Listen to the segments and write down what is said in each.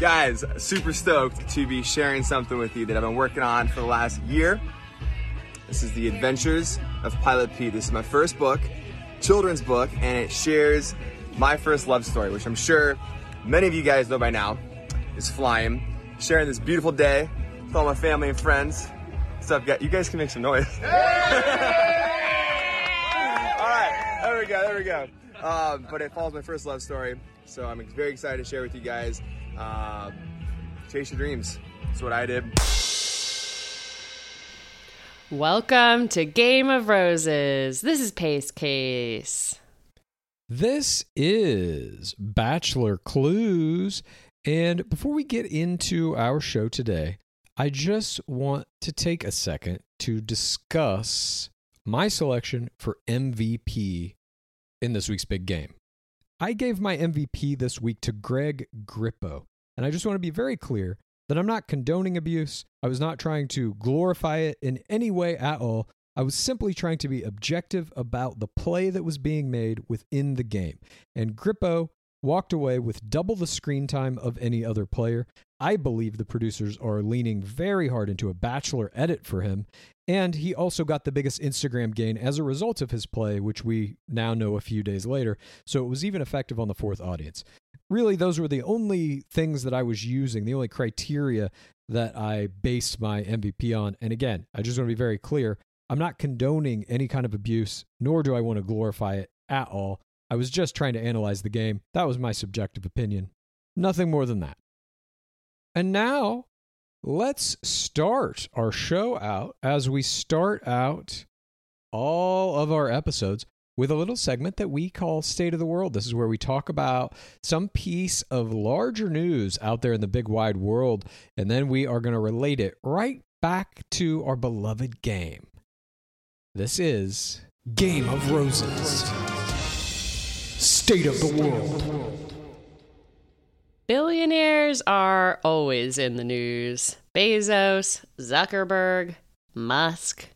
Guys, super stoked to be sharing something with you that I've been working on for the last year. This is The Adventures of Pilot Pete. This is my first book, children's book, and it shares my first love story, which I'm sure many of you guys know by now, is flying. Sharing this beautiful day with all my family and friends. What's up, guys? You guys can make some noise. all right, there we go, there we go. uh, but it follows my first love story. So I'm very excited to share with you guys. Uh, chase your dreams. That's what I did. Welcome to Game of Roses. This is Pace Case. This is Bachelor Clues. And before we get into our show today, I just want to take a second to discuss my selection for MVP in this week's big game. I gave my MVP this week to Greg Grippo. And I just want to be very clear that I'm not condoning abuse. I was not trying to glorify it in any way at all. I was simply trying to be objective about the play that was being made within the game. And Grippo walked away with double the screen time of any other player. I believe the producers are leaning very hard into a bachelor edit for him. And he also got the biggest Instagram gain as a result of his play, which we now know a few days later. So it was even effective on the fourth audience. Really, those were the only things that I was using, the only criteria that I based my MVP on. And again, I just want to be very clear I'm not condoning any kind of abuse, nor do I want to glorify it at all. I was just trying to analyze the game. That was my subjective opinion. Nothing more than that. And now, let's start our show out as we start out all of our episodes with a little segment that we call State of the World. This is where we talk about some piece of larger news out there in the big wide world, and then we are going to relate it right back to our beloved game. This is Game of Roses. State of the World. Billionaires are always in the news. Bezos, Zuckerberg, Musk.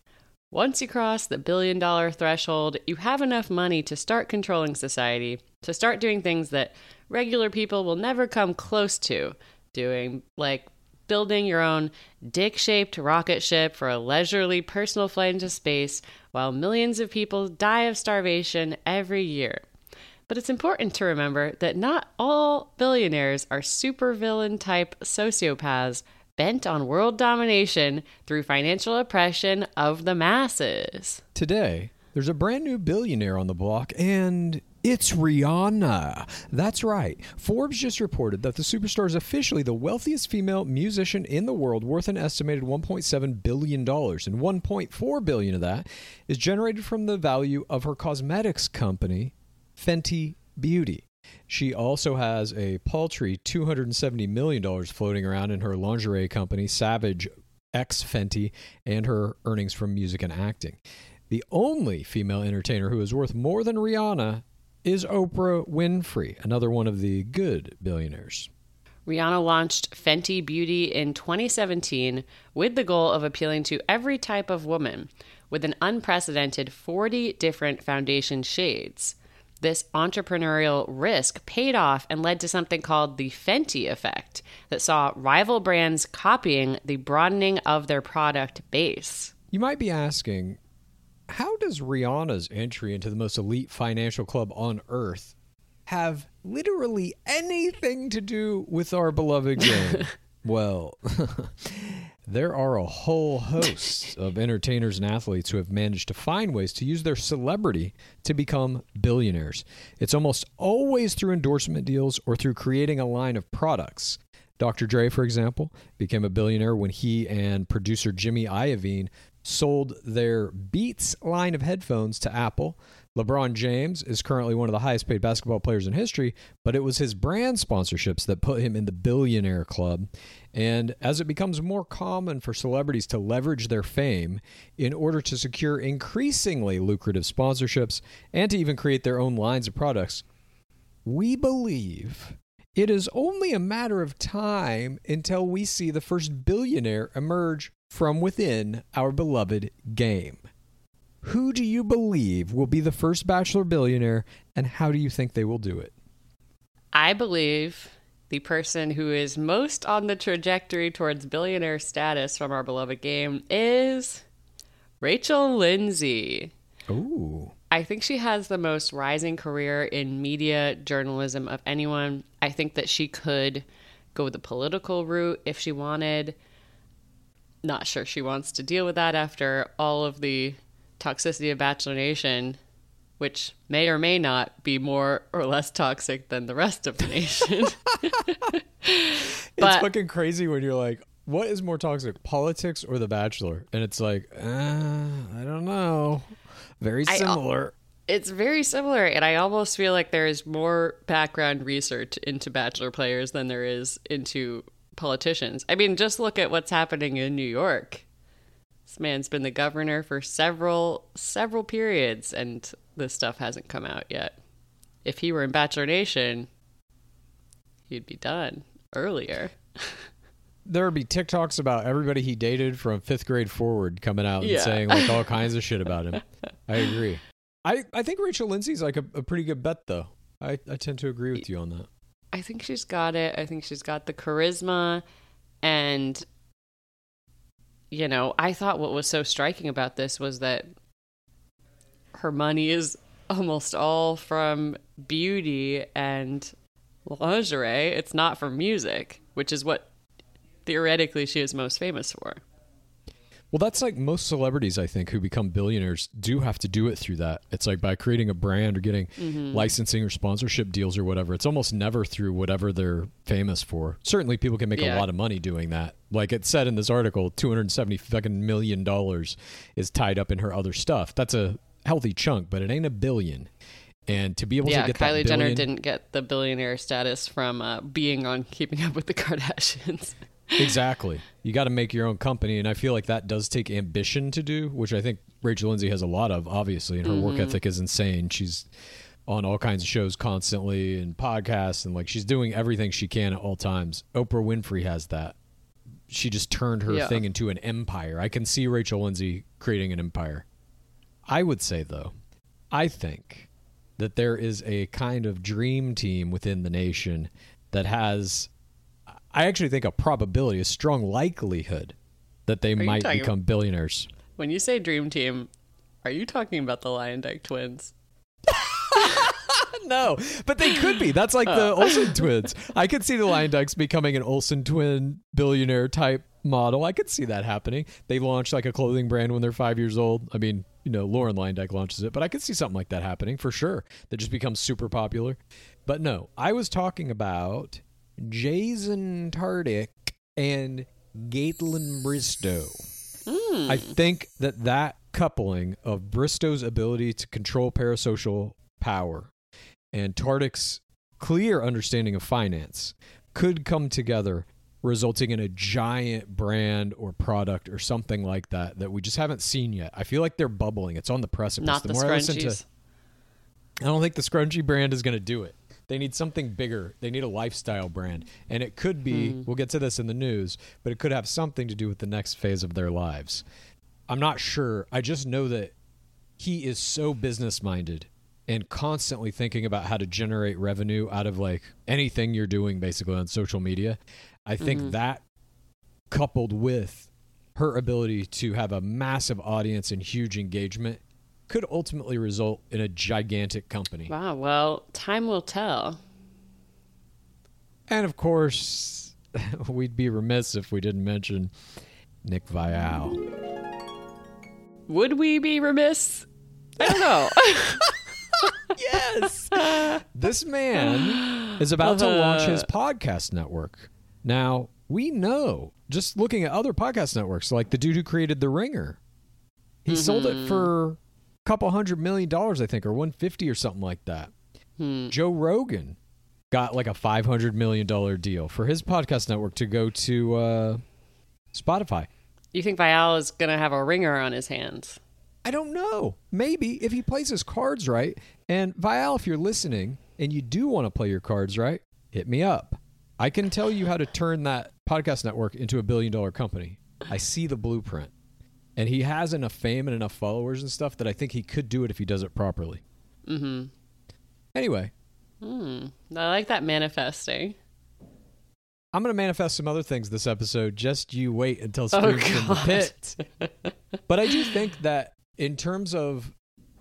Once you cross the billion dollar threshold, you have enough money to start controlling society, to start doing things that regular people will never come close to doing, like building your own dick shaped rocket ship for a leisurely personal flight into space while millions of people die of starvation every year. But it's important to remember that not all billionaires are supervillain type sociopaths bent on world domination through financial oppression of the masses. Today, there's a brand new billionaire on the block, and it's Rihanna. That's right. Forbes just reported that the superstar is officially the wealthiest female musician in the world, worth an estimated 1.7 billion dollars, and 1.4 billion of that is generated from the value of her cosmetics company, Fenty Beauty. She also has a paltry $270 million floating around in her lingerie company, Savage X Fenty, and her earnings from music and acting. The only female entertainer who is worth more than Rihanna is Oprah Winfrey, another one of the good billionaires. Rihanna launched Fenty Beauty in 2017 with the goal of appealing to every type of woman with an unprecedented 40 different foundation shades. This entrepreneurial risk paid off and led to something called the Fenty effect that saw rival brands copying the broadening of their product base. You might be asking, how does Rihanna's entry into the most elite financial club on earth have literally anything to do with our beloved game? well, there are a whole host of entertainers and athletes who have managed to find ways to use their celebrity to become billionaires. It's almost always through endorsement deals or through creating a line of products. Dr. Dre, for example, became a billionaire when he and producer Jimmy Iovine sold their Beats line of headphones to Apple. LeBron James is currently one of the highest paid basketball players in history, but it was his brand sponsorships that put him in the billionaire club. And as it becomes more common for celebrities to leverage their fame in order to secure increasingly lucrative sponsorships and to even create their own lines of products, we believe it is only a matter of time until we see the first billionaire emerge from within our beloved game. Who do you believe will be the first Bachelor billionaire, and how do you think they will do it? I believe the person who is most on the trajectory towards billionaire status from our beloved game is Rachel Lindsay. Ooh. I think she has the most rising career in media journalism of anyone. I think that she could go the political route if she wanted. Not sure she wants to deal with that after all of the toxicity of Bachelor Nation which may or may not be more or less toxic than the rest of the nation. it's fucking crazy when you're like, what is more toxic, politics or The Bachelor? And it's like, uh, I don't know. Very I- similar. it's very similar, and I almost feel like there is more background research into Bachelor players than there is into politicians. I mean, just look at what's happening in New York. This man's been the governor for several several periods, and this stuff hasn't come out yet. If he were in Bachelor Nation, he'd be done earlier. there would be TikToks about everybody he dated from fifth grade forward coming out Yeah. and saying like all kinds of shit about him. I agree. I, I think Rachel Lindsay's like a, a pretty good bet though. I, I tend to agree with you on that. I think she's got it. I think she's got the charisma. And, you know, I thought what was so striking about this was that her money is almost all from beauty and lingerie. It's not from music, which is what theoretically she is most famous for. Well, that's like most celebrities, I think, who become billionaires do have to do it through that. It's like by creating a brand or getting mm-hmm. licensing or sponsorship deals or whatever. It's almost never through whatever they're famous for. Certainly, people can make a lot of money doing that. Like it said in this article, two hundred seventy fucking million dollars is tied up in her other stuff. That's a healthy chunk, but it ain't a billion. And to be able yeah, to get Kylie that Jenner didn't get the billionaire status from uh, being on Keeping Up with the Kardashians. exactly. You got to make your own company, and I feel like that does take ambition to do, which I think Rachel Lindsay has a lot of, obviously, and her work Mm-hmm. ethic is insane. She's on all kinds of shows constantly and podcasts, and like she's doing everything she can at all times. Oprah Winfrey has that. She just turned her Yeah. thing into an empire. I can see Rachel Lindsay creating an empire. I would say, though, I think that there is a kind of dream team within the nation that has I actually think a probability, a strong likelihood that they might talking- become billionaires. When you say dream team, are you talking about the Luyendyk twins? no, but they could be. That's like the oh. Olsen twins. I could see the Luyendyks becoming an Olsen twin billionaire type model. I could see that happening. They launch like a clothing brand when they're five years old. I mean, you know, Lauren Luyendyk launches it, but I could see something like that happening for sure. That just becomes super popular. But no, I was talking about Jason Tartick and Kaitlyn Bristowe. Hmm. I think that that coupling of Bristowe's ability to control parasocial power and Tartick's clear understanding of finance could come together, resulting in a giant brand or product or something like that that we just haven't seen yet. I feel like they're bubbling. It's on the precipice. Not the, more I listen to- scrunchies. I don't think the scrunchy brand is going to do it. They need something bigger. They need a lifestyle brand. And it could be, hmm. we'll get to this in the news, but it could have something to do with the next phase of their lives. I'm not sure. I just know that he is so business minded and constantly thinking about how to generate revenue out of like anything you're doing basically on social media. I think mm-hmm. that coupled with her ability to have a massive audience and huge engagement could ultimately result in a gigantic company. Wow, well, time will tell. And of course, we'd be remiss if we didn't mention Nick Viall. Would we be remiss? I don't know. Yes. this man is about to launch his uh, podcast network. Now, we know, just looking at other podcast networks, like the dude who created The Ringer, he sold it for a couple hundred million dollars, I think, or 150 or something like that. Joe Rogan got like a $500 million deal for his podcast network to go to uh, Spotify. you think Viall is going to have a ringer on his hands? I don't know. Maybe if he plays his cards right. And Viall, if you're listening and you do want to play your cards right, hit me up. I can tell you how to turn that podcast network into a billion dollar company. I see the blueprint. And he has enough fame and enough followers and stuff that I think he could do it if he does it properly. Mm-hmm. Anyway, Hmm. I like that manifesting. I'm going to manifest some other things this episode. Just you wait until Oh, Screams from the Pit. but I do think that in terms of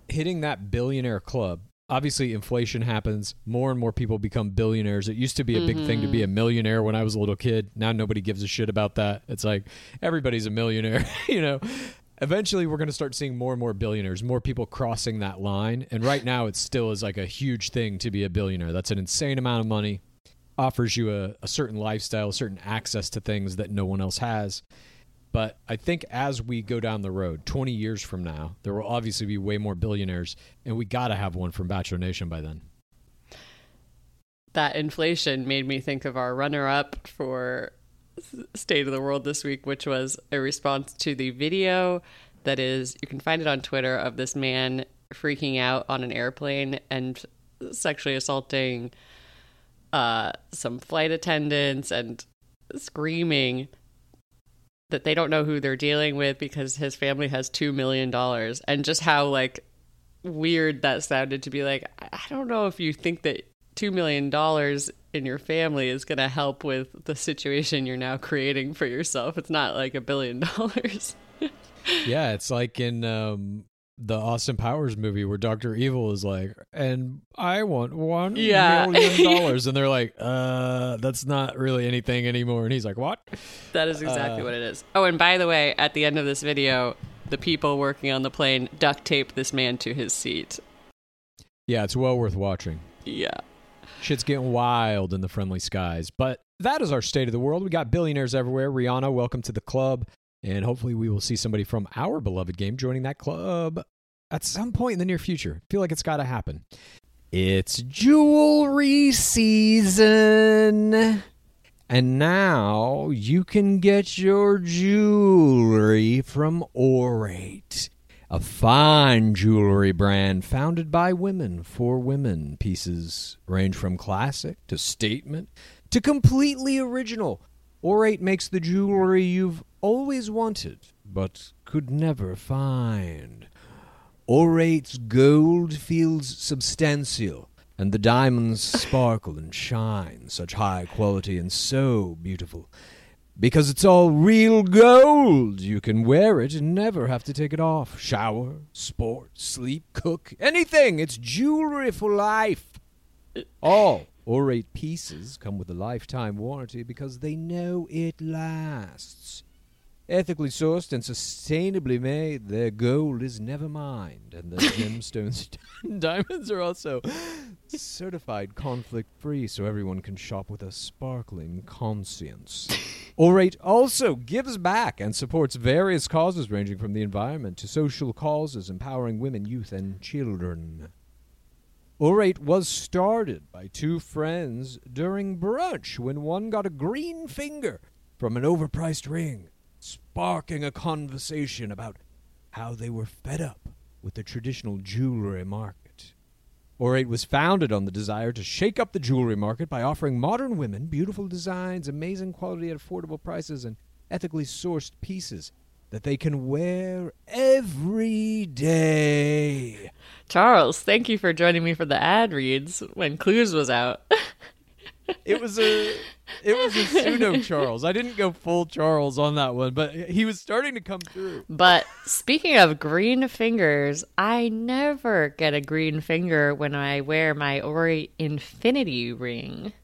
hitting that billionaire club, obviously inflation happens. More and more people become billionaires. It used to be a big thing to be a mm-hmm. millionaire when I was a little kid. Now nobody gives a shit about that. It's like everybody's a millionaire, you know. Eventually, we're going to start seeing more and more billionaires, more people crossing that line. And right now, it still is like a huge thing to be a billionaire. That's an insane amount of money, offers you a, a certain lifestyle, a certain access to things that no one else has. But I think as we go down the road, 20 years from now, there will obviously be way more billionaires, and we got to have one from Bachelor Nation by then. That inflation made me think of our runner up for State of the World this week, which was a response to the video that is, you can find it on Twitter, of this man freaking out on an airplane and sexually assaulting uh, some flight attendants and screaming that they don't know who they're dealing with because his family has $2 million. And just how, like, weird that sounded to be like, I don't know if you think that $2 million in your family is going to help with the situation you're now creating for yourself. It's not like a billion dollars. yeah, it's like in um, the Austin Powers movie where Doctor Evil is like, "And I want one Yeah. million dollars," and they're like, "Uh, that's not really anything anymore." And he's like, "What?" That is exactly Uh, what it is. Oh, and by the way, at the end of this video, the people working on the plane duct tape this man to his seat. Yeah, it's well worth watching. Yeah. Shit's getting wild in the friendly skies. But that is our state of the world. We got billionaires everywhere. Rihanna, welcome to the club. And hopefully we will see somebody from our beloved game joining that club at some point in the near future. I feel like it's got to happen. It's jewelry season. And now you can get your jewelry from Aurate, a fine jewelry brand founded by women for women. Pieces range from classic to statement to completely original. Aurate makes the jewelry you've always wanted but could never find. Aurate's gold feels substantial, and the diamonds sparkle and shine, such high quality and so beautiful. Because it's all real gold, you can wear it and never have to take it off. Shower, sport, sleep, cook, anything. It's jewelry for life. All Aurate pieces come with a lifetime warranty because they know it lasts. Ethically sourced and sustainably made, their gold is never mined, and the gemstones and diamonds are also certified conflict free so everyone can shop with a sparkling conscience. Aurate also gives back and supports various causes ranging from the environment to social causes empowering women, youth, and children. Aurate was started by two friends during brunch when one got a green finger from an overpriced ring, sparking a conversation about how they were fed up with the traditional jewelry market. Aurate was founded on the desire to shake up the jewelry market by offering modern women beautiful designs, amazing quality at affordable prices, and ethically sourced pieces that they can wear every day. Charles, thank you for joining me for the ad reads when Clues was out. It was a it was a pseudo Charles. I didn't go full Charles on that one, but he was starting to come through. But speaking of green fingers, I never get a green finger when I wear my Ori Infinity ring.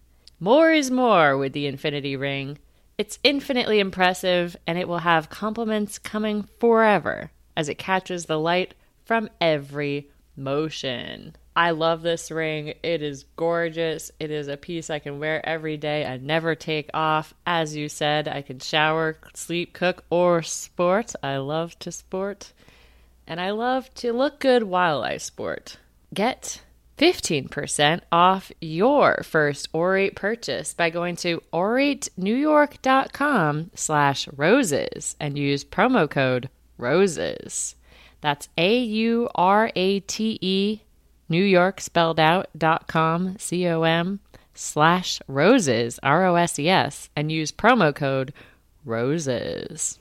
More is more with the Infinity ring. It's infinitely impressive and it will have compliments coming forever as it catches the light from every motion. I love this ring. It is gorgeous. It is a piece I can wear every day and never take off. As you said, I can shower, sleep, cook, or sport. I love to sport. And I love to look good while I sport. Get 15% off your first Aurate purchase by going to auratenewyork.com slash roses and use promo code ROSES. That's A-U-R-A-T-E New York spelled out dot com C O M slash roses R O S E S and use promo code roses.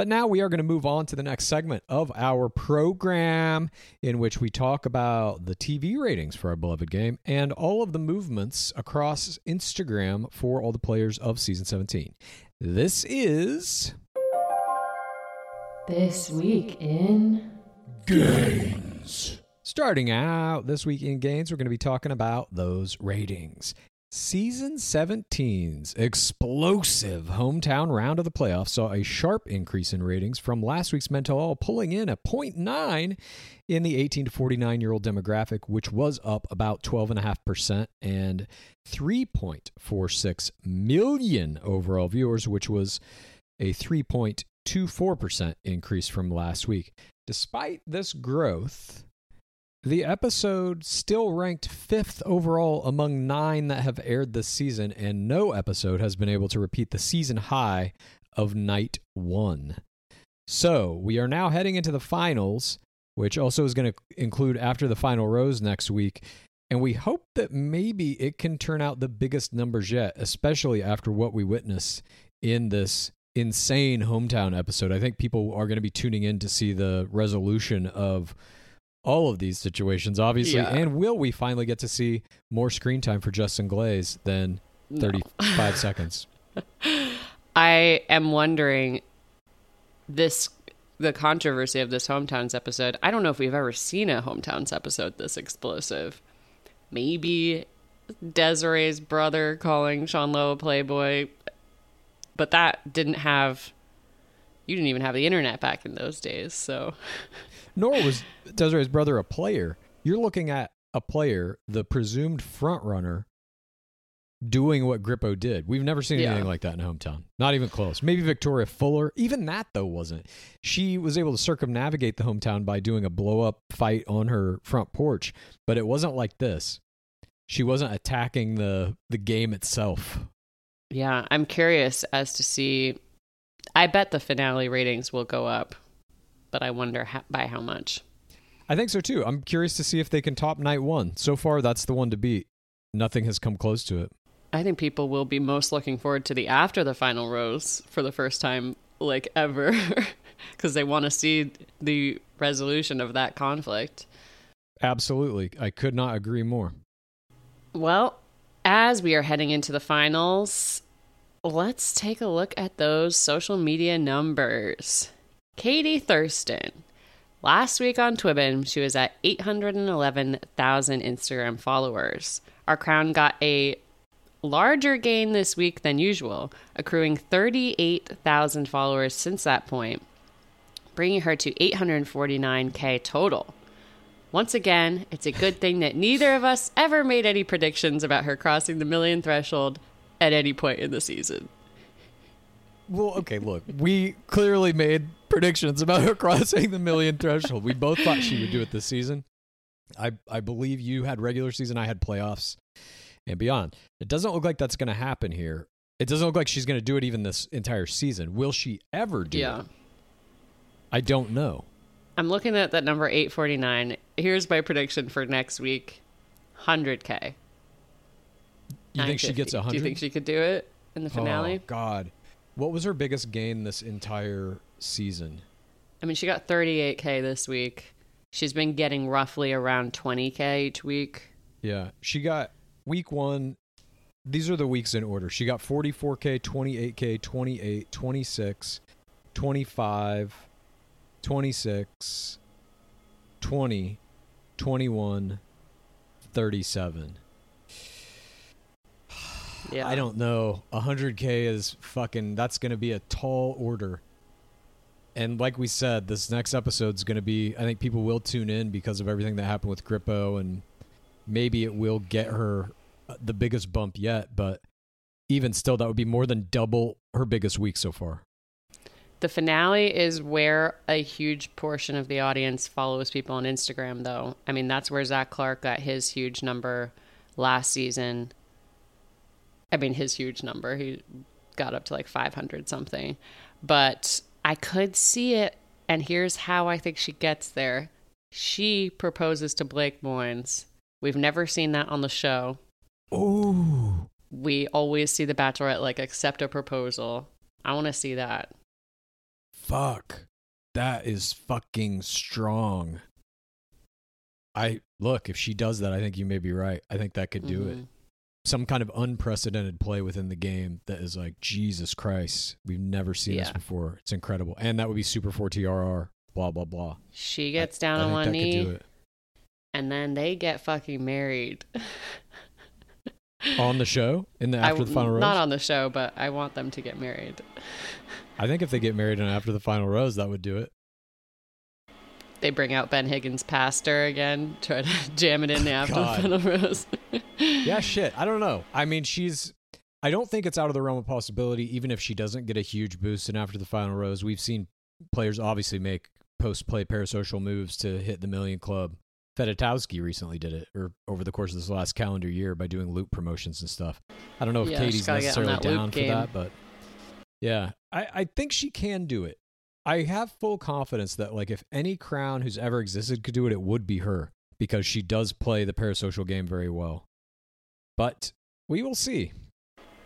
But now we are going to move on to the next segment of our program, in which we talk about the TV ratings for our beloved game and all of the movements across Instagram for all the players of season 17. This is This week in games. Starting out this week in games, we're going to be talking about those ratings. Season 17's explosive hometown round of the playoffs saw a sharp increase in ratings from last week's Men Tell All, pulling in a 0.9 in the 18 to 49 year old demographic, which was up about 12.5%, and 3.46 million overall viewers, which was a 3.24% increase from last week. Despite this growth, the episode still ranked fifth overall among nine that have aired this season, and no episode has been able to repeat the season high of night one. So we are now heading into the finals, which also is going to include after the final rose next week. And we hope that maybe it can turn out the biggest numbers yet, especially after what we witnessed in this insane hometown episode. I think people are going to be tuning in to see the resolution of all of these situations, obviously. Yeah. And will we finally get to see more screen time for Justin Glaze than 35 seconds? I am wondering this the controversy of this hometowns episode. I don't know if we've ever seen a hometowns episode this explosive. Maybe Desiree's brother calling Sean Lowe a playboy, but that didn't have. You didn't even have the internet back in those days, so Nor was Desiree's brother a player. You're looking at a player, the presumed front runner, doing what Grippo did. We've never seen Yeah. anything like that in hometown. Not even close. Maybe Victoria Fuller. Even that though wasn't. She was able to circumnavigate the hometown by doing a blow up fight on her front porch, but it wasn't like this. She wasn't attacking the the game itself. yeah, I'm curious as to see. I bet the finale ratings will go up, but I wonder how, by how much. I think so too. I'm curious to see if they can top night one. So far, that's the one to beat. Nothing has come close to it. I think people will be most looking forward to the after the final rose for the first time like ever because they want to see the resolution of that conflict. Absolutely. I could not agree more. Well, as we are heading into the finals, let's take a look at those social media numbers. Katie Thurston. Last week on Twibbin, she was at 811,000 Instagram followers. Our crown got a larger gain this week than usual, accruing 38,000 followers since that point, bringing her to 849k total. Once again, it's a good thing that neither of us ever made any predictions about her crossing the million threshold at any point in the season. Well, okay, look, we clearly made predictions about her crossing the million threshold. We both thought she would do it this season. I I believe you had regular season, I had playoffs and beyond. It doesn't look like that's going to happen here. It doesn't look like she's going to do it even this entire season. Will she ever do Yeah. it? I don't know. I'm looking at that number 849. Here's my prediction for next week 100K. You think she gets 950. 100? Do you think she could do it in the oh, finale? Oh, God. What was her biggest gain this entire season? I mean, she got 38K this week. She's been getting roughly around 20K each week. Yeah, she got week one. These are the weeks in order. She got 44K, 28K, 28, 26, 25, 26, 20, 21, 37. Yeah. I don't know. 100K is fucking, that's going to be a tall order. And like we said, this next episode is going to be, I think people will tune in because of everything that happened with Grippo, and maybe it will get her uh, the biggest bump yet, but even still, that would be more than double her biggest week so far. The finale is where a huge portion of the audience follows people on Instagram, though. I mean, that's where Zac Clark got his huge number last season. I mean, his huge number. He got up to like 500 something. But I could see it. And here's how I think she gets there she proposes to Blake Moynes. We've never seen that on the show. Ooh. We always see the Bachelorette like accept a proposal. I want to see that. Fuck. That is fucking strong. I look, if she does that, I think you may be right. I think that could do it. Mm-hmm. Some kind of unprecedented play within the game that is like, Jesus Christ, we've never seen this before. It's incredible. And that would be super 4 TRR, blah, blah, blah. She gets I- down I on one that could do knee, and then they get fucking married. on the show in the I after the final rose. Not on the show, but I want them to get married. I think if they get married and after the final rose, that would do it. They bring out Ben Higgins' pastor again, try to jam it in the after the final rose. Yeah, shit. I don't know. I mean, she's. I don't think it's out of the realm of possibility, even if she doesn't get a huge boost and after the final rose. We've seen players obviously make post play parasocial moves to hit the million club. Fedotowsky recently did it, or over the course of this last calendar year by doing loop promotions and stuff. I don't know if Yeah, Katie's gotta get on necessarily down for game. that, but yeah, I, I think she can do it. I have full confidence that like if any crown who's ever existed could do it, it would be her because she does play the parasocial game very well. But we will see.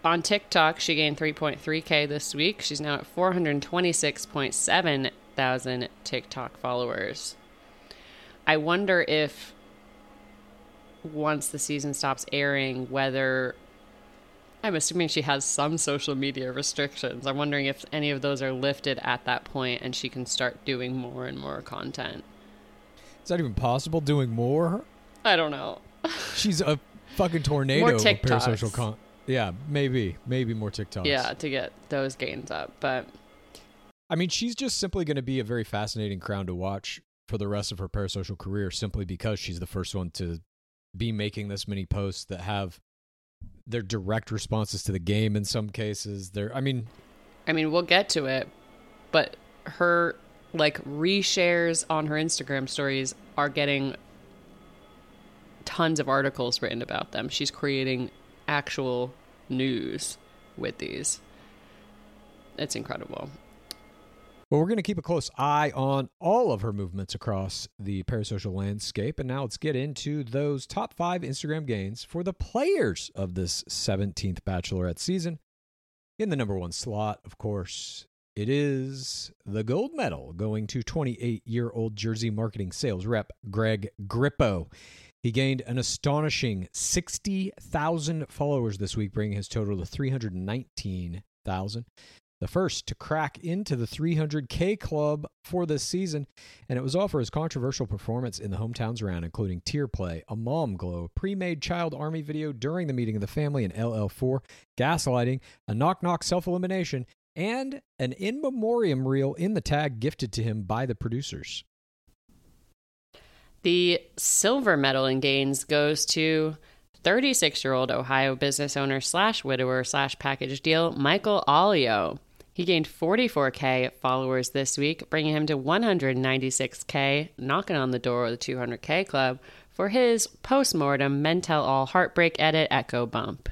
On TikTok, she gained 3.3K this week. She's now at 426.7 thousand TikTok followers. I wonder if once the season stops airing, whether I'm assuming she has some social media restrictions. I'm wondering if any of those are lifted at that point and she can start doing more and more content. Is that even possible? Doing more? I don't know. She's a fucking tornado More of parasocial con. Yeah, maybe, maybe more TikToks. Yeah, to get those gains up. But I mean, she's just simply going to be a very fascinating crown to watch for the rest of her parasocial career, simply because she's the first one to be making this many posts that have their direct responses to the game. In some cases, they're. I mean, I mean, we'll get to it, but her like reshares on her Instagram stories are getting tons of articles written about them. She's creating actual news with these. It's incredible. Well, we're going to keep a close eye on all of her movements across the parasocial landscape. And now let's get into those top five Instagram gains for the players of this 17th Bachelorette season. In the number one slot, of course, it is the gold medal going to 28 year old Jersey marketing sales rep Greg Grippo. He gained an astonishing 60,000 followers this week, bringing his total to 319,000 the first to crack into the 300K club for this season, and it was all for his controversial performance in the hometowns round, including tear play, a mom glow, pre-made child army video during the meeting of the family in LL4, gaslighting, a knock-knock self-elimination, and an in memoriam reel in the tag gifted to him by the producers. The silver medal in gains goes to 36 year old Ohio business owner slash widower slash package deal Michael Allio. He gained 44K followers this week, bringing him to 196K, knocking on the door of the 200K club for his postmortem Men Tell All Heartbreak Edit Echo Bump.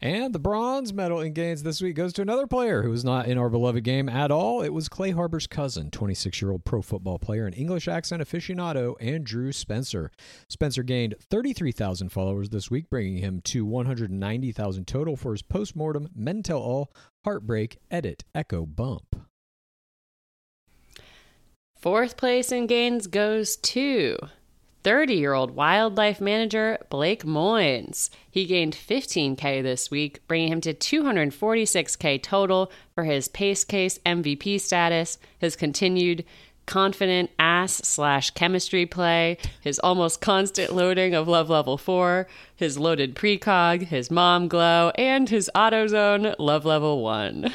And the bronze medal in gains this week goes to another player who was not in our beloved game at all. It was Clay Harbor's cousin, 26 year old pro football player and English accent aficionado, Andrew Spencer. Spencer gained 33,000 followers this week, bringing him to 190,000 total for his postmortem Men Tell All Heartbreak Edit Echo Bump. Fourth place in gains goes to 30 year old wildlife manager Blake Moynes. He gained 15K this week, bringing him to 246K total for his pace case MVP status, his continued confident ass slash chemistry play, his almost constant loading of love level 4, his loaded precog, his mom glow, and his AutoZone love level 1.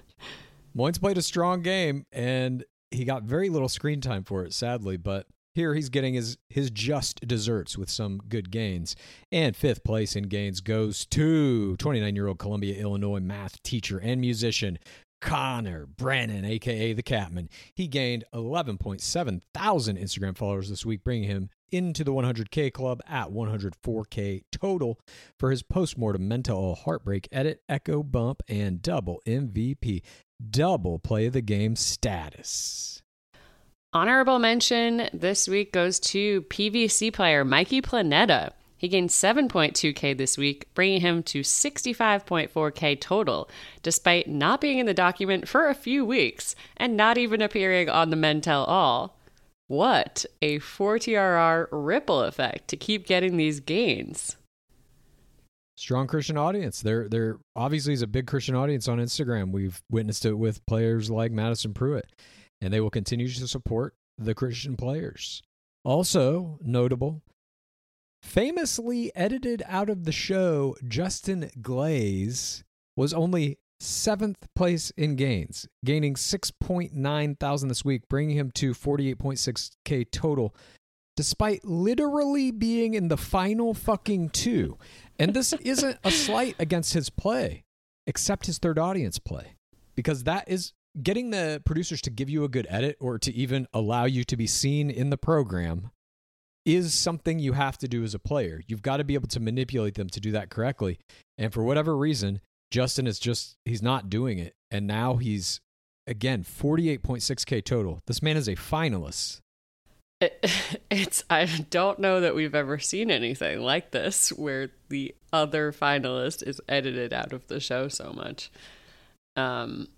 Moynes played a strong game and he got very little screen time for it, sadly, but here he's getting his, his just desserts with some good gains. And fifth place in gains goes to 29 year old Columbia, Illinois math teacher and musician Connor Brennan, aka the Catman. He gained 11.7 thousand Instagram followers this week, bringing him into the 100K club at 104K total for his postmortem mental heartbreak edit, echo bump, and double MVP, double play of the game status. Honorable mention this week goes to PVC player Mikey Planeta. He gained 7.2K this week, bringing him to 65.4K total, despite not being in the document for a few weeks and not even appearing on the Men Tell All. What a 4TRR ripple effect to keep getting these gains. Strong Christian audience. There, there obviously is a big Christian audience on Instagram. We've witnessed it with players like Madison Prewett, and they will continue to support the Christian players. Also notable, Famously edited out of the show, Justin Glaze was only seventh place in gains, gaining 6.9 thousand this week, bringing him to 48.6k total, despite literally being in the final fucking two. And this isn't a slight against his play, except his third audience play, because that is getting the producers to give you a good edit or to even allow you to be seen in the program is something you have to do as a player. You've got to be able to manipulate them to do that correctly. And for whatever reason, Justin is just he's not doing it. And now he's again 48.6k total. This man is a finalist. It, it's I don't know that we've ever seen anything like this where the other finalist is edited out of the show so much. Um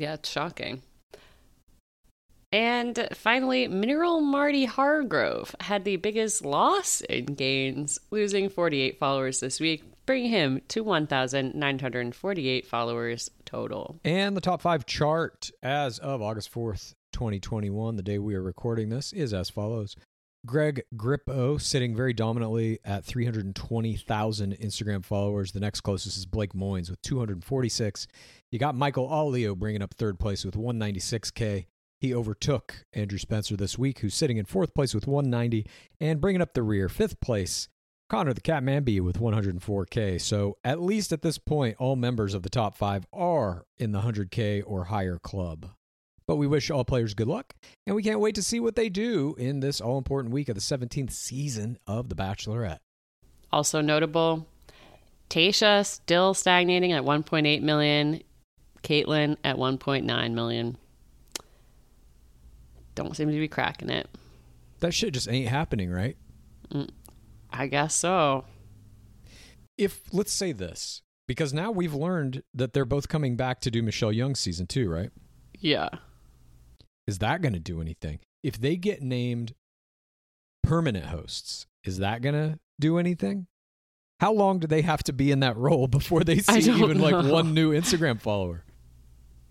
Yeah, it's shocking. And finally, Mineral Marty Hargrove had the biggest loss in gains, losing 48 followers this week, bringing him to 1,948 followers total. And the top 5 chart as of August 4th, 2021, the day we are recording this is as follows. Greg Grippo sitting very dominantly at 320,000 Instagram followers. The next closest is Blake Moynes with 246. You got Michael Allio bringing up third place with 196K. He overtook Andrew Spencer this week, who's sitting in fourth place with 190, and bringing up the rear, fifth place, Connor the Catman B with 104K. So at least at this point, all members of the top five are in the 100K or higher club. But we wish all players good luck, and we can't wait to see what they do in this all important week of the 17th season of The Bachelorette. Also notable, Tayshia still stagnating at 1.8 million, Kaitlyn at 1.9 million. Don't seem to be cracking it. That shit just ain't happening, right? Mm, I guess so. If, let's say this, because now we've learned that they're both coming back to do Michelle Young season two, right? Yeah. Is that going to do anything? If they get named permanent hosts, is that going to do anything? How long do they have to be in that role before they see even like one new Instagram follower?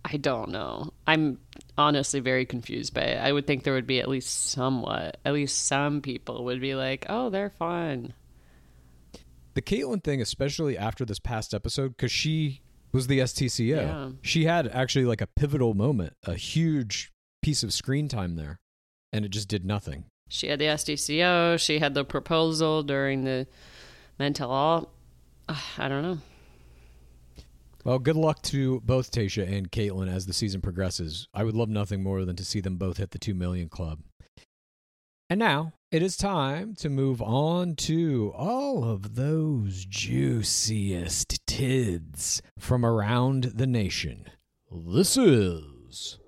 I don't know. I'm honestly very confused by it. I would think there would be at least somewhat, at least some people would be like, oh, they're fun. The Kaitlyn thing, especially after this past episode, because she was the STCO. Yeah. She had actually like a pivotal moment, a huge piece of screen time there, and it just did nothing. She had the SDCO, she had the proposal during the Men Tell All. I don't know. Well, good luck to both Tayshia and Kaitlyn as the season progresses. I would love nothing more than to see them both hit the 2 million club. And now it is time to move on to all of those juiciest tids from around the nation. This is.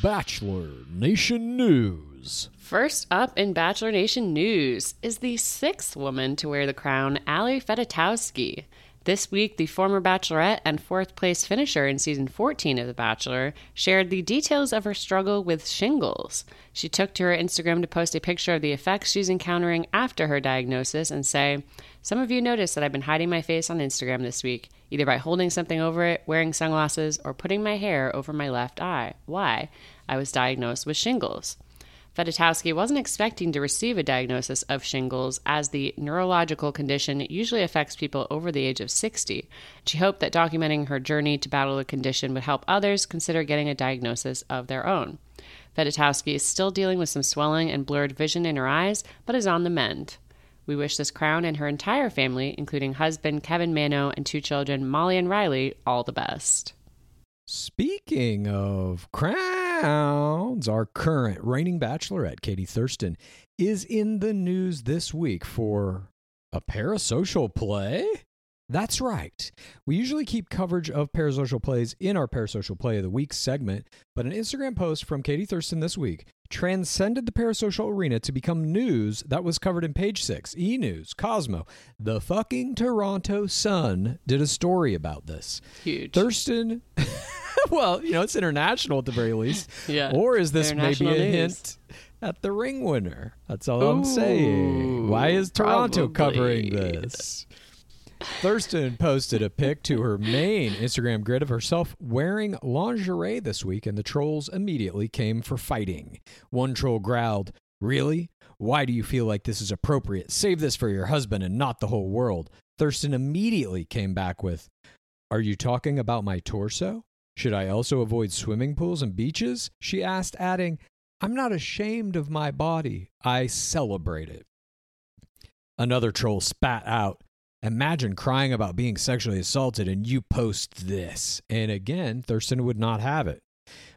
Bachelor Nation News. First up in Bachelor Nation news is the sixth woman to wear the crown, Ali Fedotowsky. This week, the former Bachelorette and fourth place finisher in season 14 of The Bachelor shared the details of her struggle with shingles. She took to her Instagram to post a picture of the effects she's encountering after her diagnosis and say, Some of you noticed that I've been hiding my face on Instagram this week, either by holding something over it, wearing sunglasses, or putting my hair over my left eye. Why? I was diagnosed with shingles. Fedotowsky wasn't expecting to receive a diagnosis of shingles, as the neurological condition usually affects people over the age of 60. She hoped that documenting her journey to battle the condition would help others consider getting a diagnosis of their own. Fedotowsky is still dealing with some swelling and blurred vision in her eyes, but is on the mend. We wish this crown and her entire family, including husband Kevin Manno and two children, Molly and Riley, all the best. Speaking of our current reigning bachelorette, Katie Thurston, is in the news this week for a parasocial play. That's right. We usually keep coverage of parasocial plays in our parasocial play of the week segment, but an Instagram post from Katie Thurston this week transcended the parasocial arena to become news that was covered in page six, E News, Cosmo. The fucking Toronto Sun did a story about this. Huge. Thurston, well, you know, it's international at the very least. Yeah. Or is this maybe a news. hint at the ring winner? That's all I'm saying. Why is Toronto probably. covering this? Thurston posted a pic to her main Instagram grid of herself wearing lingerie this week, and the trolls immediately came for fighting. One troll growled, Really? Why do you feel like this is appropriate? Save this for your husband and not the whole world. Thurston immediately came back with, Are you talking about my torso? Should I also avoid swimming pools and beaches? She asked, adding, I'm not ashamed of my body. I celebrate it. Another troll spat out, Imagine crying about being sexually assaulted and you post this. And again, Thurston would not have it.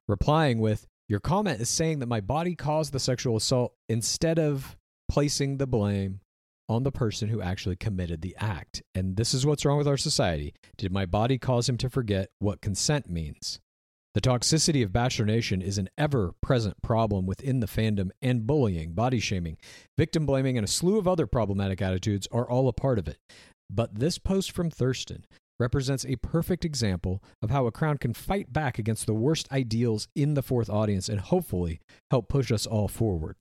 Replying with, Your comment is saying that my body caused the sexual assault instead of placing the blame on the person who actually committed the act. And this is what's wrong with our society. Did my body cause him to forget what consent means? The toxicity of Bachelor Nation is an ever present problem within the fandom, and bullying, body shaming, victim blaming, and a slew of other problematic attitudes are all a part of it. But this post from Thurston represents a perfect example of how a crown can fight back against the worst ideals in the fourth audience and hopefully help push us all forward.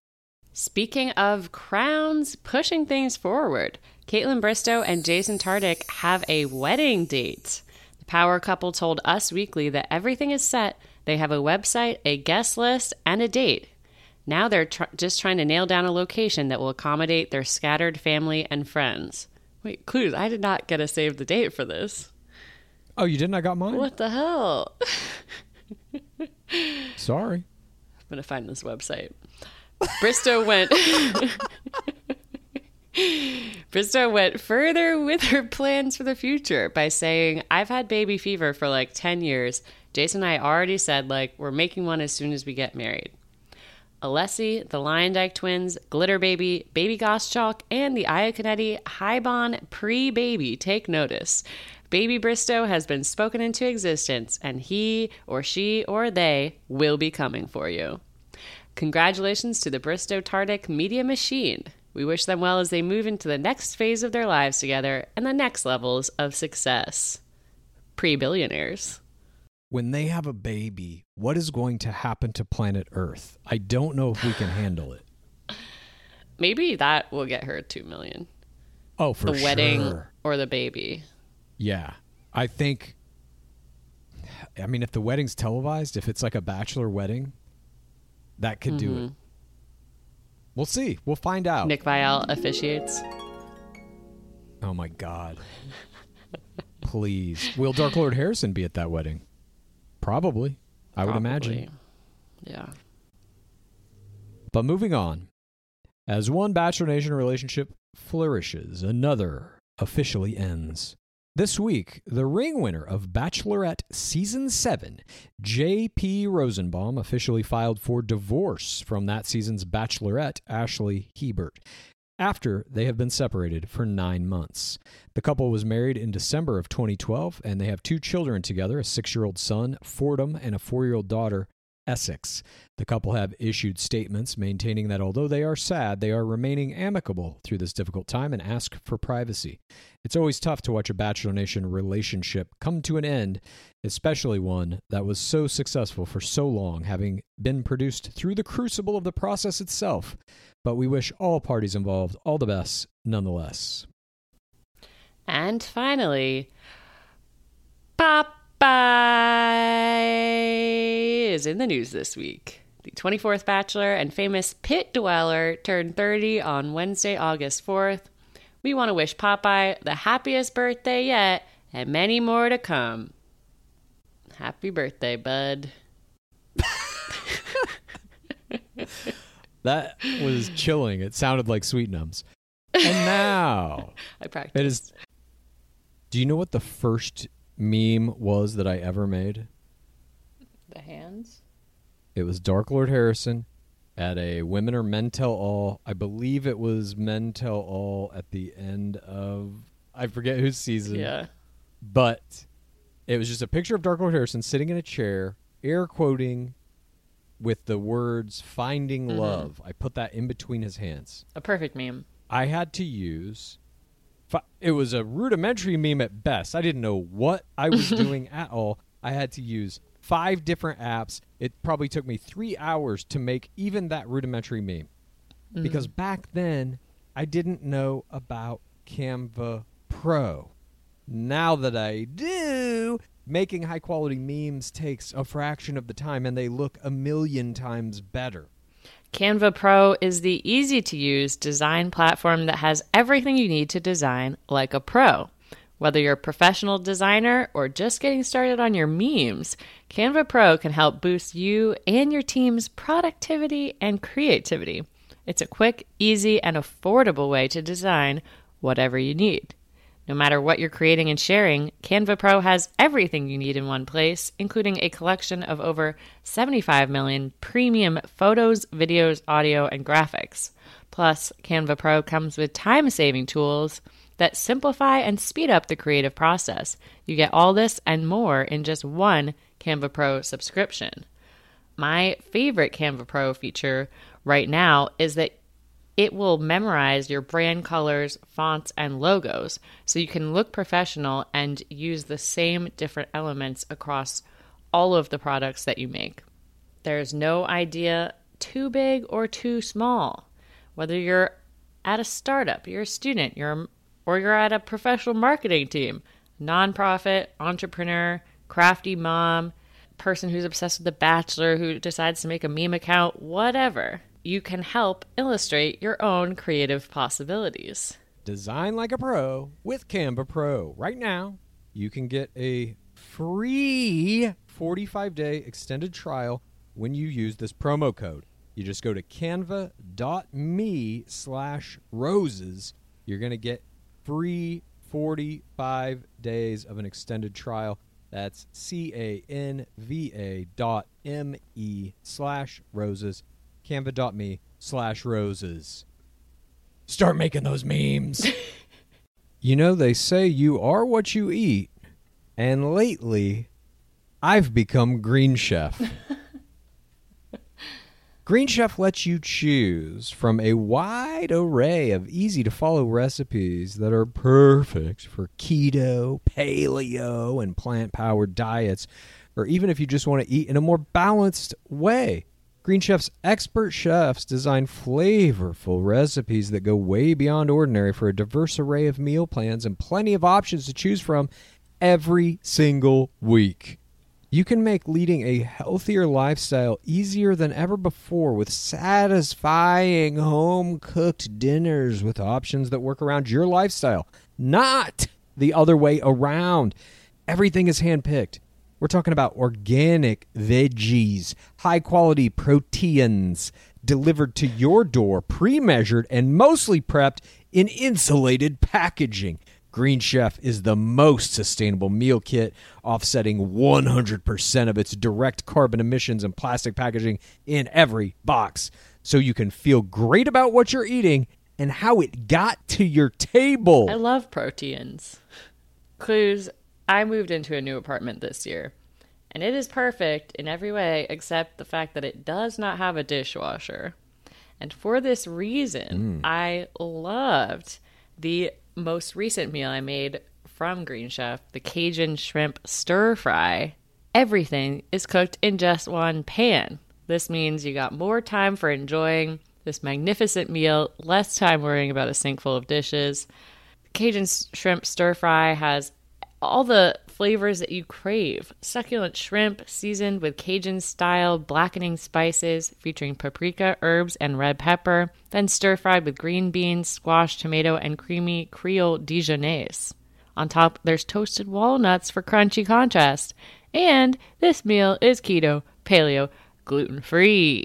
Speaking of crowns pushing things forward, Kaitlyn Bristowe and Jason Tartick have a wedding date. The power couple told Us Weekly that everything is set. They have a website, a guest list, and a date. Now they're tr- just trying to nail down a location that will accommodate their scattered family and friends. Wait, clues. I did not get a save the date for this. Oh, you didn't? I got mine? What the hell? Sorry. I'm going to find this website. Bristowe went. Bristowe went further with her plans for the future by saying, I've had baby fever for like 10 years. Jason and I already said, like, we're making one as soon as we get married. Alessi, the Luyendyk twins, Glitter Baby, Baby Goschalk, and the Iaconetti Haibon pre baby take notice. Baby Bristowe has been spoken into existence, and he or she or they will be coming for you. Congratulations to the Bristowe Tartick media machine. We wish them well as they move into the next phase of their lives together and the next levels of success. Pre billionaires. When they have a baby, what is going to happen to planet Earth? I don't know if we can handle it. Maybe that will get her two million. Oh, for the wedding or the baby. Yeah. I think I mean if the wedding's televised, if it's like a bachelor wedding, that could do it. Mm-hmm. We'll see. We'll find out. Nick Viall officiates. Oh my god. Please. Will Dark Lord Harrison be at that wedding? Probably. I would imagine. Yeah. But moving on. As one Bachelor Nation relationship flourishes, another officially ends. This week, the ring winner of Bachelorette Season 7, J.P. Rosenbaum, officially filed for divorce from that season's Bachelorette, Ashley Hebert, after they have been separated for nine months. The couple was married in December of 2012, and they have two children together a six year old son, Fordham, and a four year old daughter, Essex. The couple have issued statements maintaining that although they are sad, they are remaining amicable through this difficult time and ask for privacy. It's always tough to watch a Bachelor Nation relationship come to an end, especially one that was so successful for so long, having been produced through the crucible of the process itself. But we wish all parties involved all the best nonetheless. And finally, Popeye is in the news this week. The 24th Bachelor and famous pit dweller turned 30 on Wednesday, August 4th. We want to wish Popeye the happiest birthday yet and many more to come. Happy birthday, bud. That was chilling. It sounded like Sweet Nums. And now I practiced. it is. Do you know what the first meme was that I ever made? the hands. It was Dark Lord Harrison at a Women or Men Tell All. I believe it was Men Tell All at the end of I forget whose season. Yeah. But it was just a picture of Dark Lord Harrison sitting in a chair, air quoting with the words finding Mm-hmm. love. I put that in between his hands. A perfect meme. I had to use. It was a rudimentary meme at best. I didn't know what I was doing at all. I had to use five different apps. It probably took me three hours to make even that rudimentary meme. Mm-hmm. Because back then, I didn't know about Canva Pro. Now that I do, making high quality memes takes a fraction of the time and they look a million times better. Canva Pro is the easy to use design platform that has everything you need to design like a pro. Whether you're a professional designer or just getting started on your memes, Canva Pro can help boost you and your team's productivity and creativity. It's a quick, easy, and affordable way to design whatever you need. No matter what you're creating and sharing, Canva Pro has everything you need in one place, including a collection of over 75 million premium photos, videos, audio, and graphics. Plus, Canva Pro comes with time saving tools that simplify and speed up the creative process. You get all this and more in just one Canva Pro subscription. My favorite Canva Pro feature right now is that it will memorize your brand colors, fonts, and logos so you can look professional and use the same different elements across all of the products that you make. There's no idea too big or too small. Whether you're at a startup, you're a student, you're or you're at a professional marketing team, nonprofit, entrepreneur, crafty mom, person who's obsessed with The Bachelor who decides to make a meme account, whatever you can help illustrate your own creative possibilities. Design like a pro with Canva Pro. Right now, you can get a free 45 day extended trial when you use this promo code. You just go to canva.me slash roses. You're going to get free 45 days of an extended trial. That's C A N V A dot M E slash roses canva.me slash roses. Start making those memes. you know, they say you are what you eat, and lately, I've become Green Chef. Green Chef lets you choose from a wide array of easy to follow recipes that are perfect for keto, paleo, and plant powered diets, or even if you just want to eat in a more balanced way. Green Chef's expert chefs design flavorful recipes that go way beyond ordinary for a diverse array of meal plans and plenty of options to choose from every single week. You can make leading a healthier lifestyle easier than ever before with satisfying home cooked dinners with options that work around your lifestyle, not the other way around. Everything is handpicked. We're talking about organic veggies, high quality proteins delivered to your door, pre measured and mostly prepped in insulated packaging. Green Chef is the most sustainable meal kit, offsetting 100% of its direct carbon emissions and plastic packaging in every box. So you can feel great about what you're eating and how it got to your table. I love proteins. Clues I moved into a new apartment this year, and it is perfect in every way except the fact that it does not have a dishwasher. And for this reason, mm. I loved the most recent meal I made from Green Chef, the Cajun shrimp stir fry. Everything is cooked in just one pan. This means you got more time for enjoying this magnificent meal, less time worrying about a sink full of dishes. Cajun shrimp stir fry has all the flavors that you crave succulent shrimp seasoned with Cajun style blackening spices featuring paprika, herbs, and red pepper, then stir fried with green beans, squash, tomato, and creamy Creole Dijonnaise. On top, there's toasted walnuts for crunchy contrast. And this meal is keto, paleo, gluten free.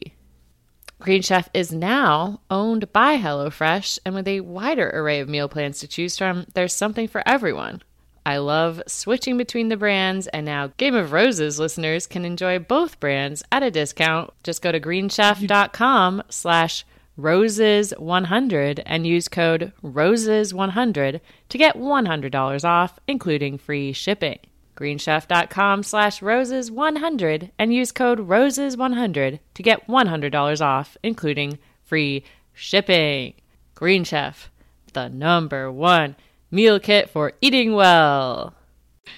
Green Chef is now owned by HelloFresh, and with a wider array of meal plans to choose from, there's something for everyone. I love switching between the brands, and now Game of Roses listeners can enjoy both brands at a discount. Just go to greenchef.com slash roses100 and use code roses100 to get $100 off, including free shipping. greenchef.com slash roses100 and use code roses100 to get $100 off, including free shipping. Green Chef, the number one meal kit for eating well.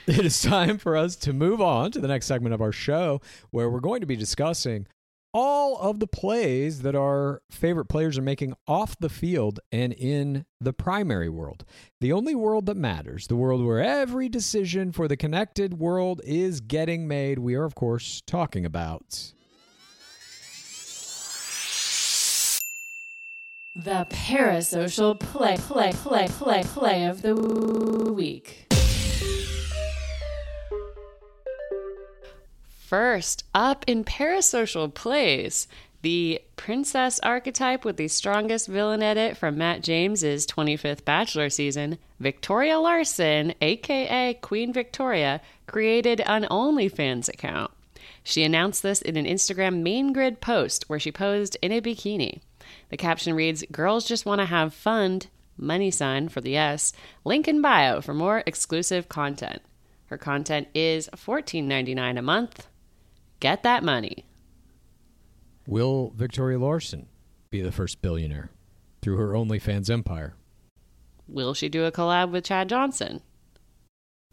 It is time for us to move on to the next segment of our show where we're going to be discussing all of the plays that our favorite players are making off the field and in the primary world. The only world that matters, the world where every decision for the connected world is getting made, we are, of course, talking about. The parasocial play, play, play, play, play of the week. First up in parasocial plays, the princess archetype with the strongest villain edit from Matt James's 25th Bachelor season, Victoria Larson, aka Queen Victoria, created an OnlyFans account. She announced this in an Instagram main grid post where she posed in a bikini. The caption reads, Girls just want to have fun, money sign for the S, link in bio for more exclusive content. Her content is $14.99 a month. Get that money. Will Victoria Larson be the first billionaire through her OnlyFans empire? Will she do a collab with Chad Johnson,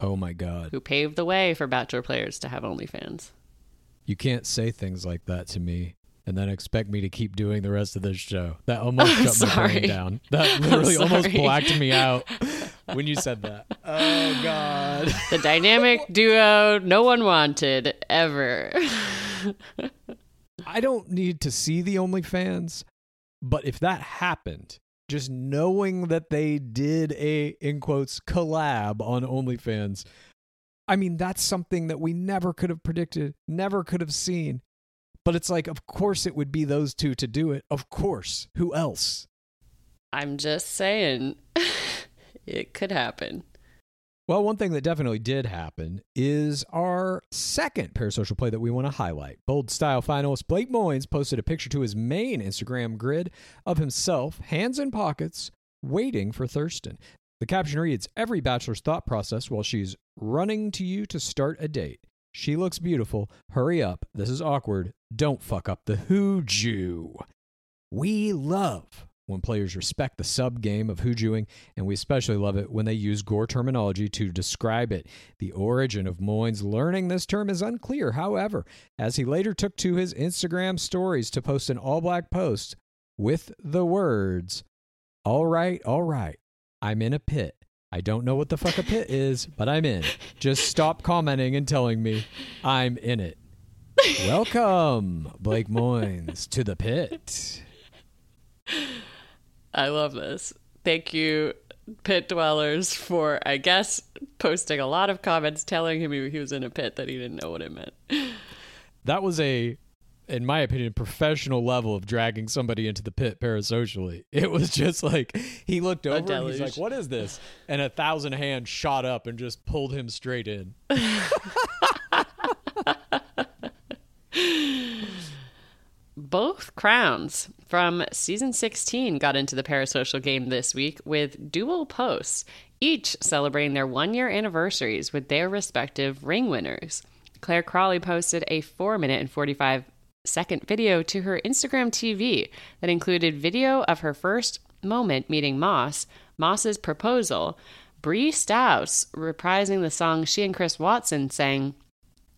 Oh my God. who paved the way for Bachelor players to have OnlyFans? You can't say things like that to me and then expect me to keep doing the rest of this show. That almost I'm shut my brain down. That literally almost blacked me out when you said that. Oh God. The dynamic duo no one wanted ever. I don't need to see the OnlyFans, but if that happened, just knowing that they did a in quotes collab on OnlyFans, I mean that's something that we never could have predicted, never could have seen. But it's like, of course, it would be those two to do it. Of course. Who else? I'm just saying, it could happen. Well, one thing that definitely did happen is our second parasocial play that we want to highlight. Bold Style finalist Blake Moynes posted a picture to his main Instagram grid of himself, hands in pockets, waiting for Thurston. The caption reads Every bachelor's thought process while she's running to you to start a date. She looks beautiful. Hurry up. This is awkward. Don't fuck up the hooju. We love when players respect the sub game of hoojooing, and we especially love it when they use gore terminology to describe it. The origin of Moynes learning this term is unclear, however, as he later took to his Instagram stories to post an all black post with the words, All right, all right, I'm in a pit. I don't know what the fuck a pit is, but I'm in. Just stop commenting and telling me I'm in it. Welcome, Blake Moynes, to the pit. I love this. Thank you, pit dwellers, for, I guess, posting a lot of comments telling him he he was in a pit that he didn't know what it meant. That was a, in my opinion, professional level of dragging somebody into the pit parasocially. It was just like he looked over and he's like, "What is this?" And a thousand hands shot up and just pulled him straight in. Both crowns from season 16 got into the parasocial game this week with dual posts, each celebrating their one year anniversaries with their respective ring winners. Claire Crawley posted a 4 minute and 45 second video to her Instagram TV that included video of her first moment meeting Moss, Moss's proposal, Bri Stauss reprising the song she and Chris Watson sang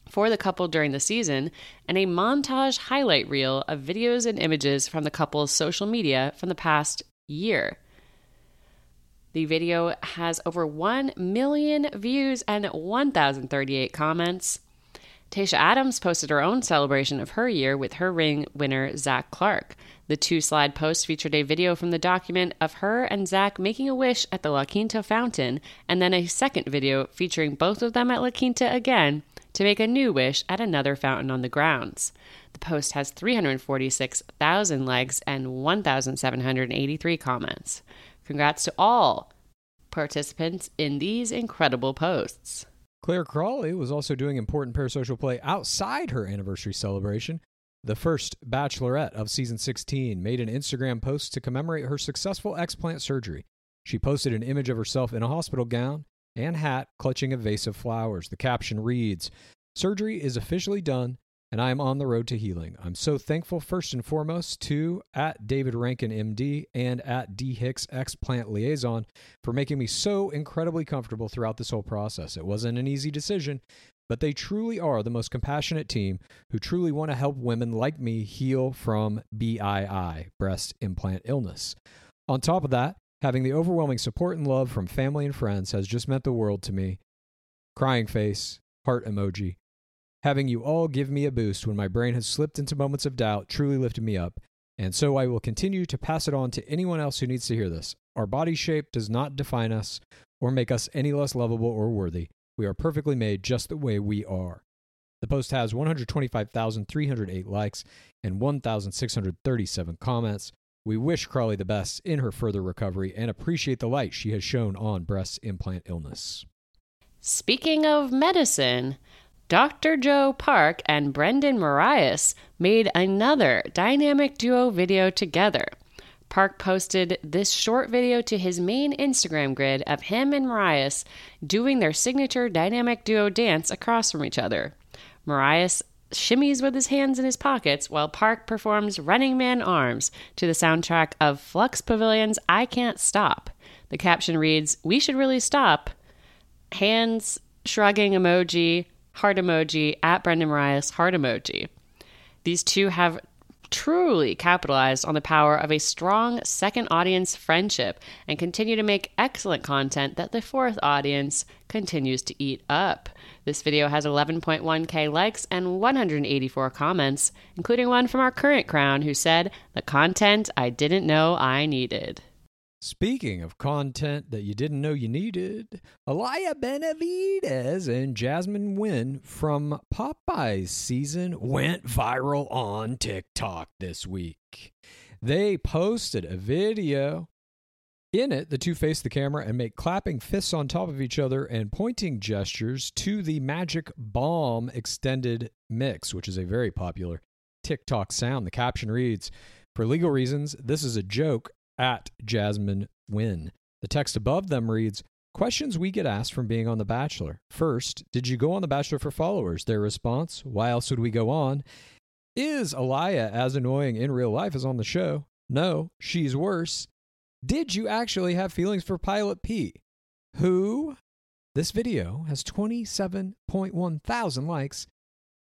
for the couple during the season, and a montage highlight reel of videos and images from the couple's social media from the past year. The video has over 1 million views and 1,038 comments. Tayshia Adams posted her own celebration of her year with her ring winner, Zac Clark. The two slide post featured a video from the document of her and Zach making a wish at the La Quinta fountain, and then a second video featuring both of them at La Quinta again to make a new wish at another fountain on the grounds. The post has 346,000 likes and 1,783 comments. Congrats to all participants in these incredible posts. Claire Crawley was also doing important parasocial play outside her anniversary celebration. The first bachelorette of season 16 made an Instagram post to commemorate her successful explant surgery. She posted an image of herself in a hospital gown and hat clutching a vase of flowers. The caption reads Surgery is officially done, and I am on the road to healing. I'm so thankful, first and foremost, to at David Rankin, MD, and at D Hicks, Explant Liaison, for making me so incredibly comfortable throughout this whole process. It wasn't an easy decision, but they truly are the most compassionate team who truly want to help women like me heal from BII, breast implant illness. On top of that, having the overwhelming support and love from family and friends has just meant the world to me. Crying face, heart emoji. Having you all give me a boost when my brain has slipped into moments of doubt truly lifted me up, and so I will continue to pass it on to anyone else who needs to hear this. Our body shape does not define us or make us any less lovable or worthy. We are perfectly made just the way we are. The post has 125,308 likes and 1,637 comments. We wish Crawley the best in her further recovery and appreciate the light she has shown on breast implant illness. Speaking of medicine, Dr. Joe Park and Brendan Morais made another dynamic duo video together. Park posted this short video to his main Instagram grid of him and Morais doing their signature dynamic duo dance across from each other. Morais shimmies with his hands in his pockets while Park performs Running Man Arms to the soundtrack of Flux Pavilion's I Can't Stop. The caption reads, We should really stop. Hands shrugging emoji, heart emoji, at Brendan Morais, heart emoji. These two have truly capitalized on the power of a strong second audience friendship and continue to make excellent content that the fourth audience continues to eat up. This video has 11.1k likes and 184 comments, including one from our current crown who said, The content I didn't know I needed. Speaking of content that you didn't know you needed, Alayah Benavidez and Jasmine Nguyen from Popeye's season went viral on TikTok this week. They posted a video. In it, the two face the camera and make clapping fists on top of each other and pointing gestures to the Magic Bomb extended mix, which is a very popular TikTok sound. The caption reads, For legal reasons, this is a joke at Jasmine Nguyen. The text above them reads Questions we get asked from being on The Bachelor. First, did you go on The Bachelor for followers? Their response, Why else would we go on? Is Alayah as annoying in real life as on the show? No, she's worse. Did you actually have feelings for Pilot P? Who? This video has 27.1 thousand likes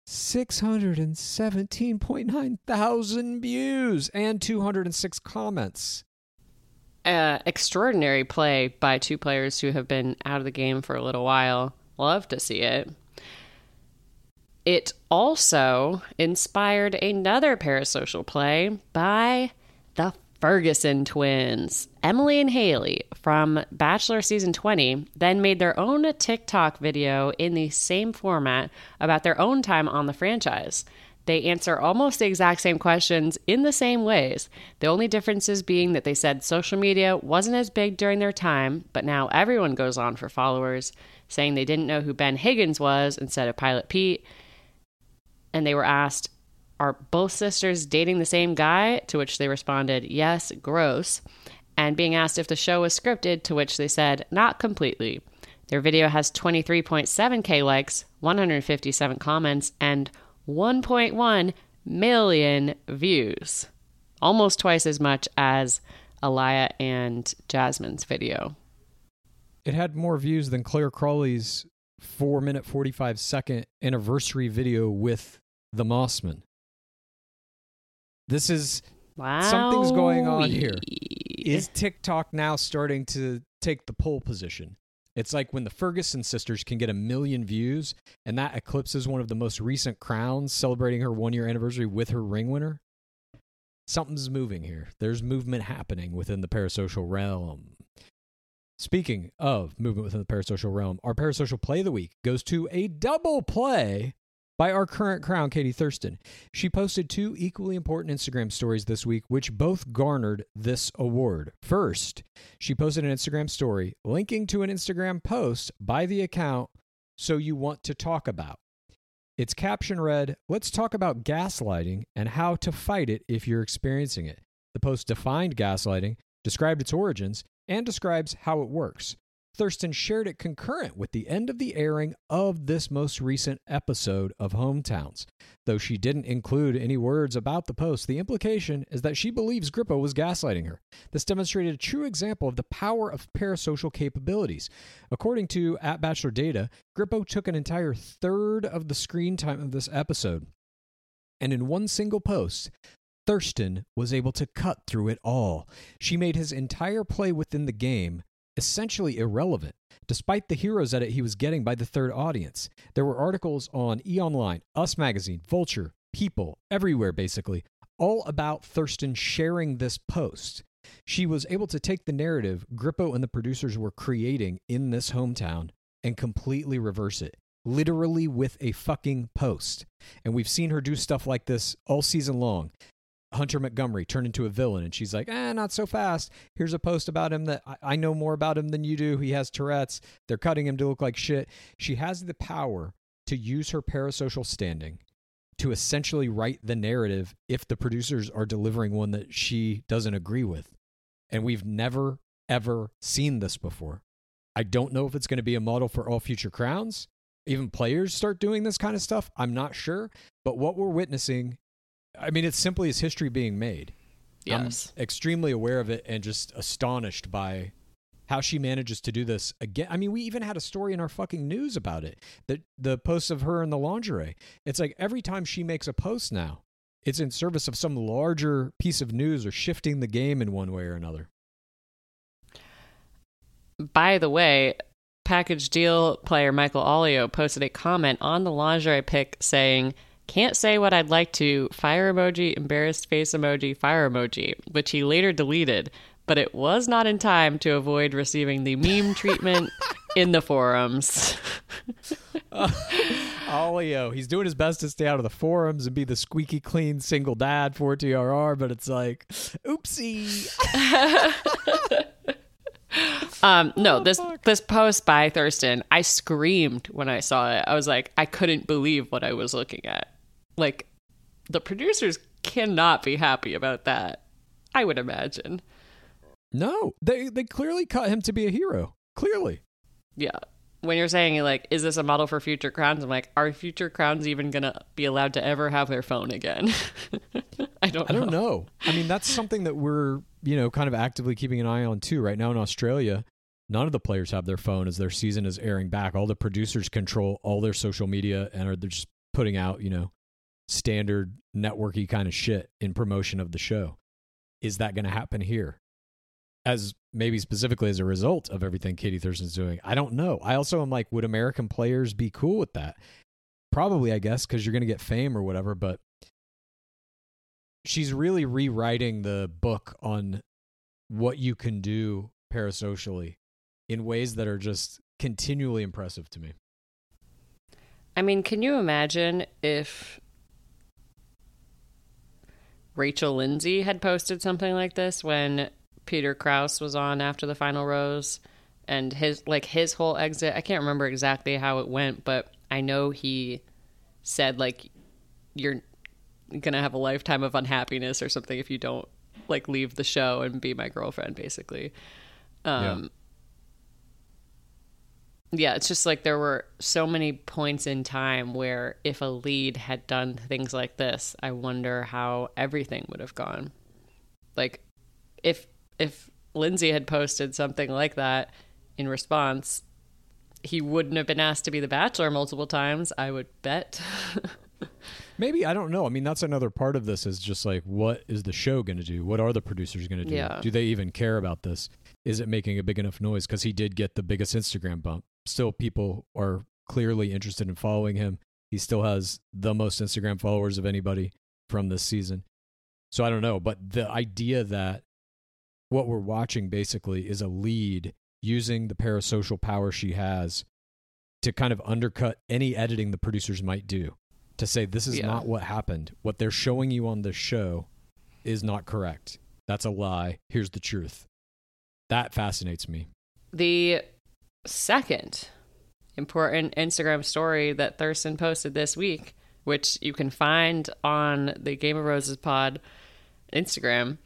617.9 thousand views and 206 comments. Uh, extraordinary play by two players who have been out of the game for a little while. Love to see it. It also inspired another parasocial play by the Ferguson twins. Emily and Haley from Bachelor Season 20 then made their own TikTok video in the same format about their own time on the franchise. They answer almost the exact same questions in the same ways. The only differences being that they said social media wasn't as big during their time, but now everyone goes on for followers, saying they didn't know who Ben Higgins was instead of Pilot Pete. And they were asked, Are both sisters dating the same guy? To which they responded, Yes, gross. And being asked if the show was scripted, to which they said, Not completely. Their video has 23.7k likes, 157 comments, and 1.1 million views. Almost twice as much as Alayah and Jasmine's video. It had more views than Claire Crawley's 4 minute 45 second anniversary video with the Mossman. This is Wow. Something's going on here. is TikTok now starting to take the pole position? It's like when the Ferguson sisters can get a million views, and that eclipses one of the most recent crowns celebrating her one year anniversary with her ring winner. Something's moving here. There's movement happening within the parasocial realm. Speaking of movement within the parasocial realm, our parasocial play of the week goes to a double play by our current crown, Katie Thurston. She posted two equally important Instagram stories this week, which both garnered this award. First, she posted an Instagram story linking to an Instagram post by the account So You Want to Talk About. Its caption read, Let's talk about gaslighting and how to fight it if you're experiencing it. The post defined gaslighting, described its origins, and describes how it works. Thurston shared it concurrent with the end of the airing of this most recent episode of Hometowns. Though she didn't include any words about the post, the implication is that she believes Grippo was gaslighting her. This demonstrated a true example of the power of parasocial capabilities. According to at Bachelor Data, Grippo took an entire third of the screen time of this episode. And in one single post, Thurston was able to cut through it all. She made his entire play within the game essentially irrelevant, despite the heroes edit he was getting by the third audience. There were articles on E Online, Us Magazine, Vulture, People, everywhere basically, all about Thurston sharing this post. She was able to take the narrative Grippo and the producers were creating in this hometown and completely reverse it. Literally with a fucking post. And we've seen her do stuff like this all season long. Hunter Montgomery turned into a villain, and she's like, eh, not so fast. Here's a post about him that I, I know more about him than you do. He has Tourette's. They're cutting him to look like shit. She has the power to use her parasocial standing to essentially write the narrative if the producers are delivering one that she doesn't agree with. And we've never, ever seen this before. I don't know if it's going to be a model for all future crowns. Even players start doing this kind of stuff. I'm not sure. But what we're witnessing I mean, it's simply as history being made. Yes. I'm extremely aware of it and just astonished by how she manages to do this again. I mean, we even had a story in our fucking news about it. The the posts of her in the lingerie. It's like every time she makes a post now, it's in service of some larger piece of news or shifting the game in one way or another. By the way, package deal player Michael Allio posted a comment on the lingerie pic saying, can't say what I'd like to, fire emoji, embarrassed face emoji, fire emoji, which he later deleted, but it was not in time to avoid receiving the meme treatment in the forums. Allio, he's doing his best to stay out of the forums and be the squeaky clean single dad for TRR, but it's like, oopsie. Um, no, this this post by Thurston, I screamed when I saw it. I was like, I couldn't believe what I was looking at. Like, the producers cannot be happy about that. I would imagine. No, they they clearly cut him to be a hero. Clearly. Yeah. When you're saying like, is this a model for future crowns? I'm like, are future crowns even gonna be allowed to ever have their phone again? I don't. know. I don't know. I mean, that's something that we're, you know, kind of actively keeping an eye on too. Right now in Australia, none of the players have their phone as their season is airing back. All the producers control all their social media and are they're just putting out, you know, standard networky kind of shit in promotion of the show. Is that going to happen here? As maybe specifically as a result of everything Katie Thurston's doing. I don't know. I also am like, would American players be cool with that? Probably, I guess, because you're going to get fame or whatever, but she's really rewriting the book on what you can do parasocially in ways that are just continually impressive to me. I mean, can you imagine if Rachel Lindsay had posted something like this when Peter Kraus was on after the final rose and his like his whole exit. I can't remember exactly how it went, but I know he said like you're going to have a lifetime of unhappiness or something if you don't like leave the show and be my girlfriend basically. Um yeah, it's just like there were so many points in time where if a lead had done things like this, I wonder how everything would have gone. Like if if Lindsay had posted something like that in response, he wouldn't have been asked to be the bachelor multiple times, I would bet. Maybe I don't know. I mean, that's another part of this is just like what is the show going to do? What are the producers going to do? Yeah. Do they even care about this? Is it making a big enough noise? Because he did get the biggest Instagram bump. Still, people are clearly interested in following him. He still has the most Instagram followers of anybody from this season. So I don't know, but the idea that what we're watching basically is a lead using the parasocial power she has to kind of undercut any editing the producers might do to say this is Yeah. not what happened. What they're showing you on this show is not correct. That's a lie. Here's the truth. That fascinates me. the second important Instagram story that Thurston posted this week, which you can find on the Game of Roses pod Instagram,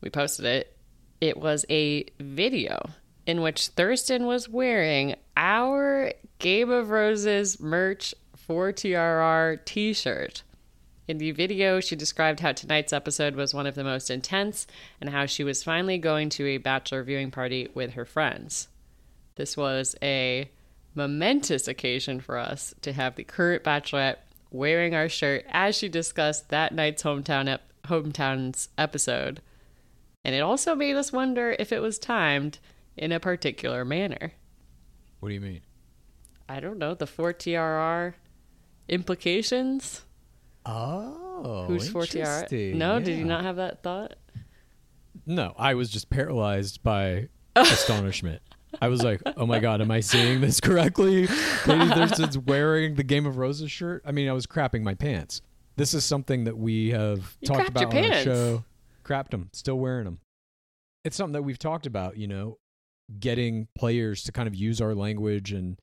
we posted it. It was a video in which Thurston was wearing our Game of Roses merch 4TRR t shirt. In the video, she described how tonight's episode was one of the most intense and how she was finally going to a bachelor viewing party with her friends. This was a momentous occasion for us to have the current bachelorette wearing our shirt as she discussed that night's hometown ep- hometowns episode. And it also made us wonder if it was timed in a particular manner. What do you mean? I don't know, the 4TRR implications? Oh, Who's 4TRR? No, did you not have that thought? No, I was just paralyzed by astonishment. I was like, "Oh my god, am I seeing this correctly?" Katie Thurston's wearing the Game of Roses shirt. I mean, I was crapping my pants. This is something that we have You talked about on the show. Crapped them, still wearing them. It's something that we've talked about. You know, getting players to kind of use our language and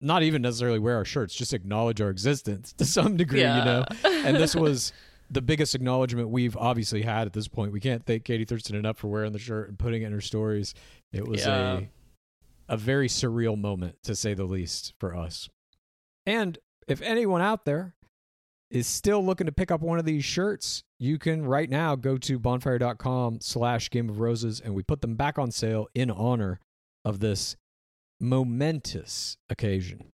not even necessarily wear our shirts, just acknowledge our existence to some degree. You know, and this was the biggest acknowledgement we've obviously had at this point. We can't thank Katie Thurston enough for wearing the shirt and putting it in her stories. It was Yeah. a a very surreal moment to say the least for us. And if anyone out there is still looking to pick up one of these shirts, you can right now go to bonfire.com slash game of roses and we put them back on sale in honor of this momentous occasion.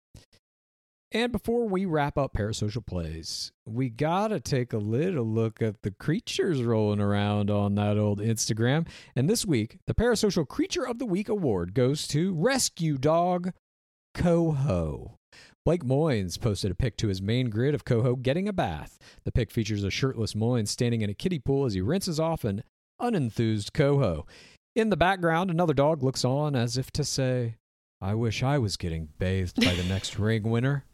And before we wrap up Parasocial Plays, we gotta take a little look at the creatures rolling around on that old Instagram. And this week, the Parasocial Creature of the Week award goes to Rescue Dog Coho. Blake Moynes posted a pic to his main grid of Coho getting a bath. The pic features a shirtless Moynes standing in a kiddie pool as he rinses off an unenthused Coho. In the background, another dog looks on as if to say, I wish I was getting bathed by the next ring winner.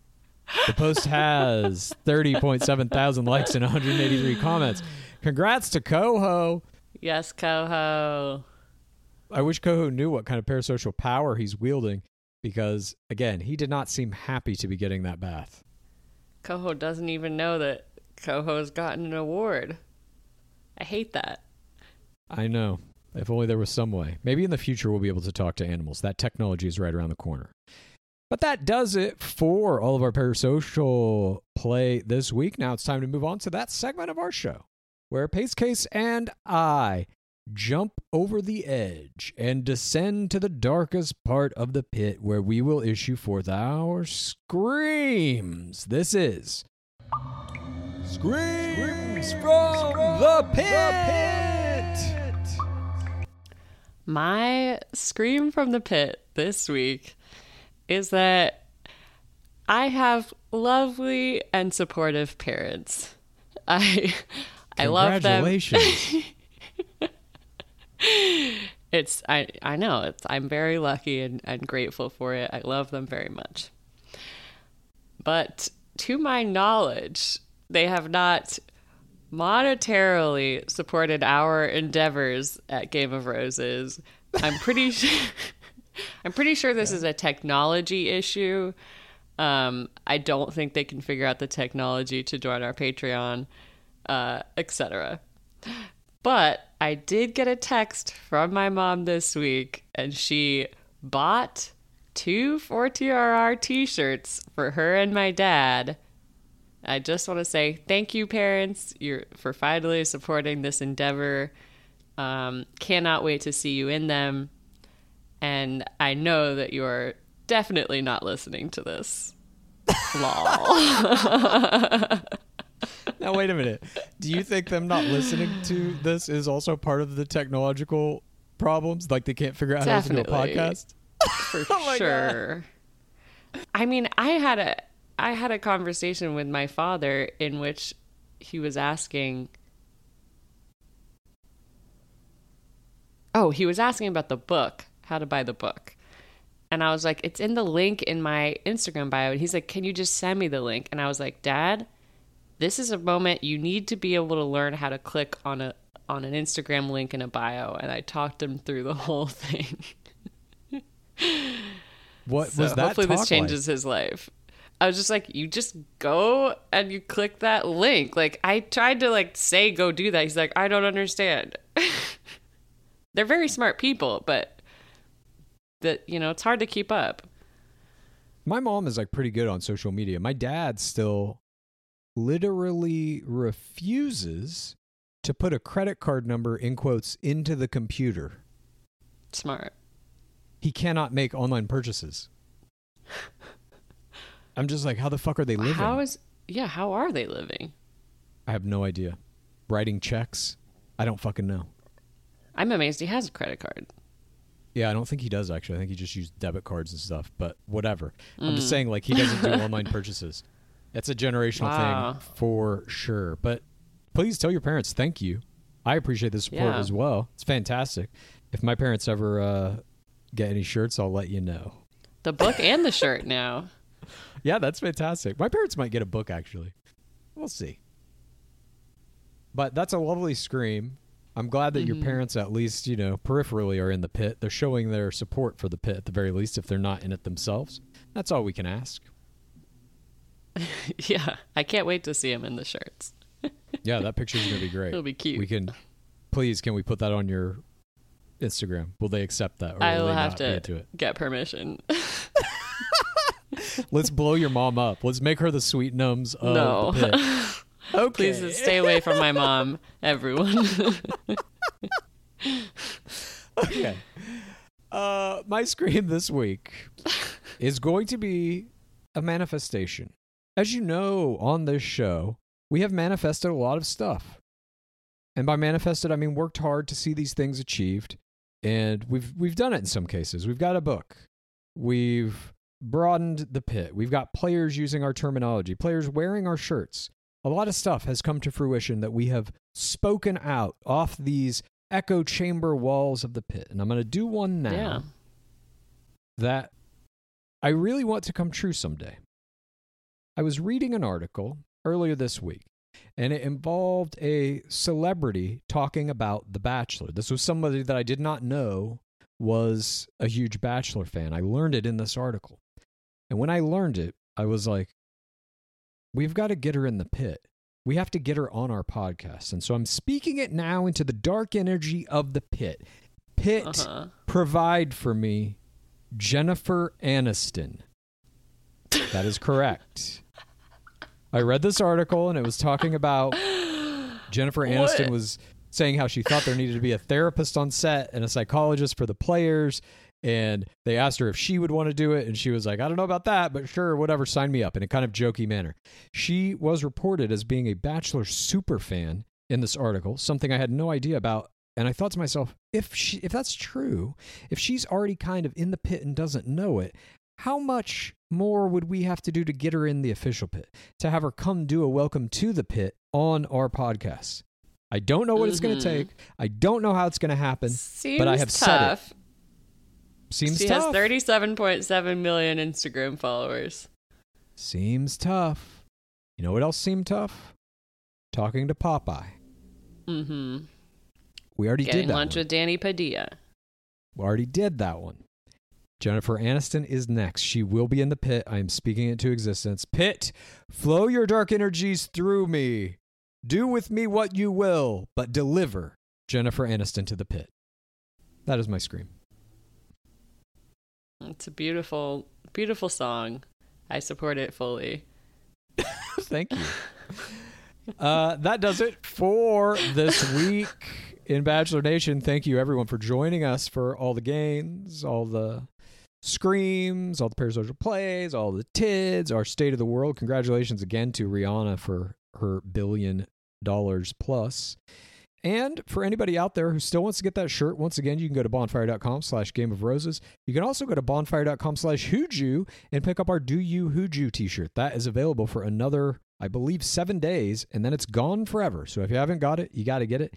The post has 30.7 thousand likes and 183 comments. Congrats to Coho. Yes, Coho. I wish Coho knew what kind of parasocial power he's wielding because, again, he did not seem happy to be getting that bath. Coho doesn't even know that Coho's gotten an award. I hate that. I know. If only there was some way. Maybe in the future we'll be able to talk to animals. That technology is right around the corner. But that does it for all of our parasocial play this week. Now it's time to move on to that segment of our show where Pace Case and I jump over the edge and descend to the darkest part of the pit where we will issue forth our screams. This is Screams from the Pit! My scream from the pit this week is that I have lovely and supportive parents. I I love them. Congratulations. It's I I know it's I'm very lucky and, and grateful for it. I love them very much. But to my knowledge, they have not monetarily supported our endeavors at Game of Roses. I'm pretty sure I'm pretty sure this is a technology issue. Um, I don't think they can figure out the technology to join our Patreon, uh, etc. But I did get a text from my mom this week, and she bought two 4TRR t shirts for her and my dad. I just want to say thank you, parents, you're, for finally supporting this endeavor. Um, cannot wait to see you in them. And I know that you're definitely not listening to this. Lol. now wait a minute. Do you think them not listening to this is also part of the technological problems? Like they can't figure out how to do a podcast? for Oh my God. sure. I mean, I had a I had a conversation with my father in which he was asking Oh, he was asking about the book, how to buy the book. And I was like, it's in the link in my Instagram bio. And he's like, can you just send me the link? And I was like, Dad, this is a moment you need to be able to learn how to click on a on an Instagram link in a bio. And I talked him through the whole thing. What So was that? hopefully this changes his life. I was just like, you just go and you click that link. Like I tried to like say go do that. He's like, I don't understand. They're very smart people, but that you know it's hard to keep up. My mom is like pretty good on social media. My dad still literally refuses to put a credit card number in quotes into the computer. Smart. He cannot make online purchases. I'm just like, how the fuck are they living? How is yeah? How are they living? I have no idea. Writing checks? I don't fucking know. I'm amazed he has a credit card. Yeah, I don't think he does actually. I think he just used debit cards and stuff, but whatever. I'm just saying, like, he doesn't do online purchases. That's a generational Wow. thing for sure. But please tell your parents thank you. I appreciate the support Yeah. as well. It's fantastic. If my parents ever uh, get any shirts, I'll let you know. The book and the shirt now. Yeah, that's fantastic. My parents might get a book actually. We'll see. But that's a lovely scream. I'm glad that your mm-hmm. parents, at least, you know, peripherally are in the pit. They're showing their support for the pit at the very least, if they're not in it themselves. That's all we can ask. yeah, I can't wait to see him in the shirts. Yeah, that picture's going to be great. It'll be cute. We can, please, can we put that on your Instagram? Will they accept that? Or I will have to it? get permission. Let's blow your mom up. Let's make her the sweet gnomes of No. the pit. Okay. Please stay away from my mom, everyone. okay. Uh, my scream this week is going to be a manifestation. As you know, on this show, we have manifested a lot of stuff. And by manifested, I mean worked hard to see these things achieved. And we've we've done it in some cases. We've got a book. We've broadened the pit. We've got players using our terminology, players wearing our shirts. A lot of stuff has come to fruition that we have spoken out off these echo chamber walls of the pit. And I'm going to do one now yeah. that I really want to come true someday. I was reading an article earlier this week, and it involved a celebrity talking about The Bachelor. This was somebody that I did not know was a huge Bachelor fan. I learned it in this article. And when I learned it, I was like, we've got to get her in the pit. We have to get her on our podcast. And so I'm speaking it now into the dark energy of the pit. Pit, Uh-huh. provide for me Jennifer Aniston. That is correct. I read this article and it was talking about Jennifer Aniston What? was saying how she thought there needed to be a therapist on set and a psychologist for the players. And they asked her if she would want to do it. And she was like, I don't know about that, but sure, whatever, sign me up in a kind of jokey manner. She was reported as being a Bachelor super fan in this article, something I had no idea about. And I thought to myself, if she, if that's true, if she's already kind of in the pit and doesn't know it, how much more would we have to do to get her in the official pit to have her come do a welcome to the pit on our podcast? I don't know what it's going to mm-hmm. take. I don't know how it's going to happen. Seems but I have said it. Tough. Seems she tough. has 37.7 million Instagram followers. Seems tough. You know what else seemed tough? Talking to Popeye. Mm-hmm. We already Getting did that. lunch one. with Danny Padilla. We already did that one. Jennifer Aniston is next. She will be in the pit. I am speaking it into existence. Pit, flow your dark energies through me. Do with me what you will, but deliver Jennifer Aniston to the pit. That is my scream. It's a beautiful, beautiful song. I support it fully. Thank you. Uh, that does it for this week in Bachelor Nation. Thank you, everyone, for joining us for all the gains, all the screams, all the parasocial plays, all the tids, our state of the world. Congratulations again to Rihanna for her billion dollars plus. And for anybody out there who still wants to get that shirt, once again, you can go to bonfire.com slash game of roses. You can also go to bonfire.com slash hooju and pick up our Do You Hooju t-shirt. That is available for another, I believe, seven days, and then it's gone forever. So if you haven't got it, you got to get it.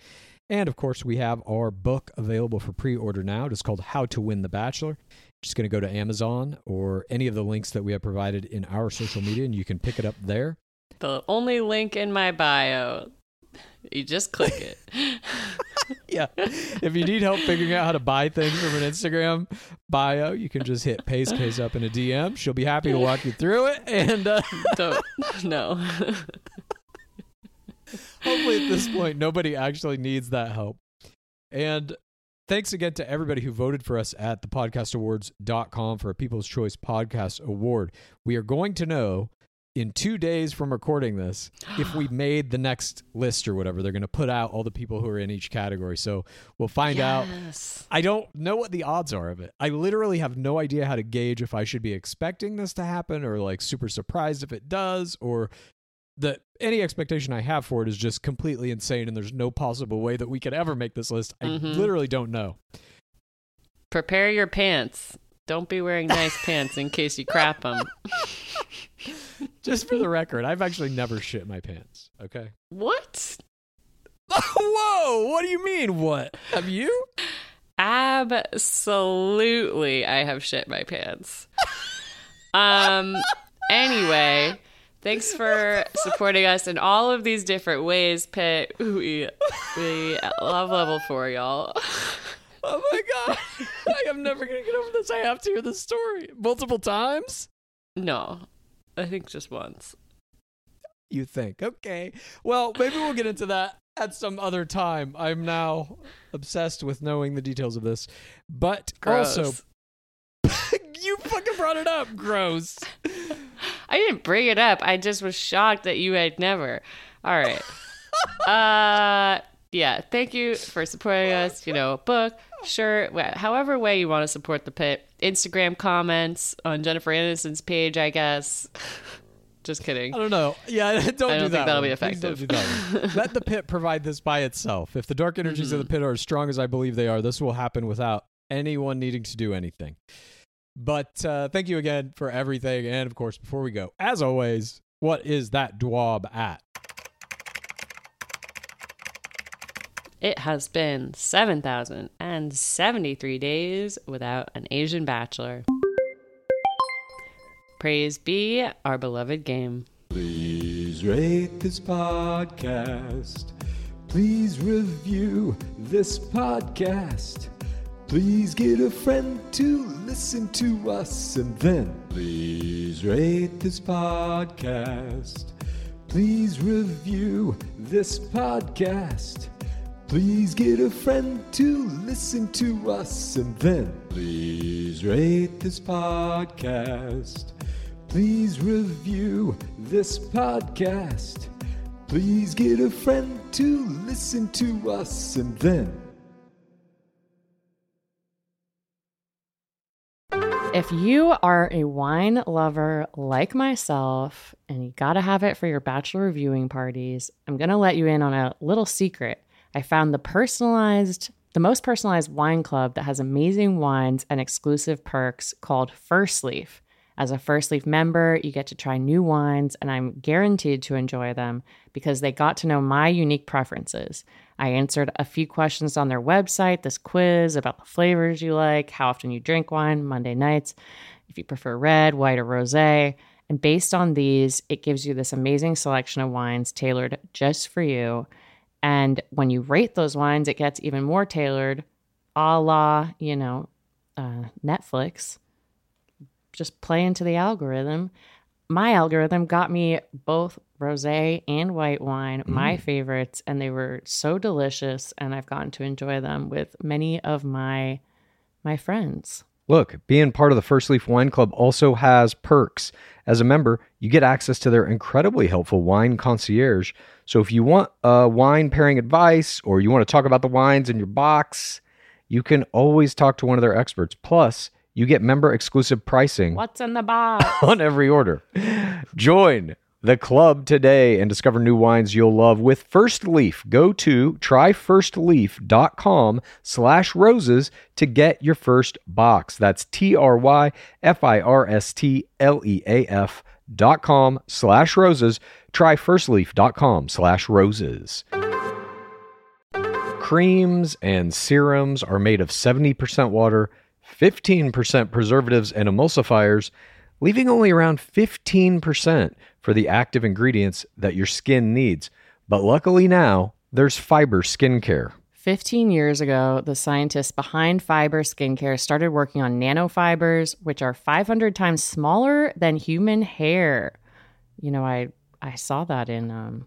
And of course, we have our book available for pre-order now. It's called How to Win the Bachelor. Just going to go to Amazon or any of the links that we have provided in our social media, and you can pick it up there. The only link in my bio. You just click it. yeah. If you need help figuring out how to buy things from an Instagram bio, you can just hit Pace Case up in a DM. She'll be happy to walk you through it. And uh, Don't. No. hopefully at this point, nobody actually needs that help. And thanks again to everybody who voted for us at the podcastawards.com for a People's Choice Podcast Award. We are going to know in two days from recording this if we made the next list or whatever. They're going to put out all the people who are in each category. So we'll find out. I don't know what the odds are of it. I literally have no idea how to gauge if I should be expecting this to happen or like super surprised if it does or the any expectation I have for it is just completely insane and there's no possible way that we could ever make this list. I Mhm. literally don't know. Prepare your pants. Don't be wearing nice pants in case you crap them. Just for the record, I've actually never shit my pants. Okay. What? Whoa! What do you mean? What have you? Absolutely, I have shit my pants. Um. Anyway, thanks for supporting us in all of these different ways, Pit. We we love level four, y'all. Oh my god! I am never gonna get over this. I have to hear this story multiple times. No, I think just once. You think? Okay. Well, maybe we'll get into that at some other time. I'm now obsessed with knowing the details of this, but Gross. also you fucking brought it up. Gross. I didn't bring it up. I just was shocked that you had never. All right. uh yeah, thank you for supporting us, you know, book, shirt, however way you want to support the pit. Instagram comments on Jennifer Aniston's page, I guess. Just kidding. I don't know. Yeah, don't I do don't that. think that'll one. be effective. do that. Let the pit provide this by itself. If the dark energies of the pit are as strong as I believe they are, this will happen without anyone needing to do anything. But uh, thank you again for everything. And of course, before we go, as always, what is that dwab at? It has been 7,073 days without an Asian bachelor. Praise be our beloved game. Please rate this podcast. Please review this podcast. Please get a friend to listen to us and then please rate this podcast. Please review this podcast. Please get a friend to listen to us and then please rate this podcast. Please review this podcast. Please get a friend to listen to us and then If you are a wine lover like myself and you got to have it for your bachelor viewing parties, I'm going to let you in on a little secret. I found the personalized, the most personalized wine club that has amazing wines and exclusive perks called First Leaf. As a First Leaf member, you get to try new wines, and I'm guaranteed to enjoy them because they got to know my unique preferences. I answered a few questions on their website, this quiz about the flavors you like, how often you drink wine, Monday nights, if you prefer red, white, or rose. And based on these, it gives you this amazing selection of wines tailored just for you. And when you rate those wines, it gets even more tailored, a la, you know, uh, Netflix. Just play into the algorithm. My algorithm got me both rosé and white wine, my favorites, and they were so delicious. And I've gotten to enjoy them with many of my my friends. Look, being part of the First Leaf Wine Club also has perks. As a member, you get access to their incredibly helpful wine concierge. So if you want uh, wine pairing advice or you want to talk about the wines in your box, you can always talk to one of their experts. Plus, you get member exclusive pricing What's in the box? on every order. Join the club today and discover new wines you'll love with First Leaf. Go to tryfirstleaf.com slash roses to get your first box. That's T-R-Y-F-I-R-S-T-L-E-A-F dot com slash roses. Tryfirstleaf.com slash roses. Creams and serums are made of 70% water, 15% preservatives and emulsifiers, leaving only around 15% for the active ingredients that your skin needs. But luckily now, there's fiber skincare. 15 years ago, the scientists behind fiber skincare started working on nanofibers, which are 500 times smaller than human hair. You know, I I saw that in um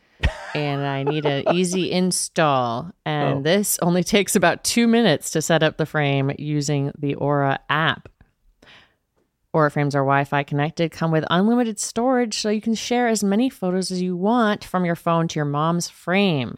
and I need an easy install. And Oh. this only takes about two minutes to set up the frame using the Aura app. Aura frames are Wi Fi connected, come with unlimited storage, so you can share as many photos as you want from your phone to your mom's frame.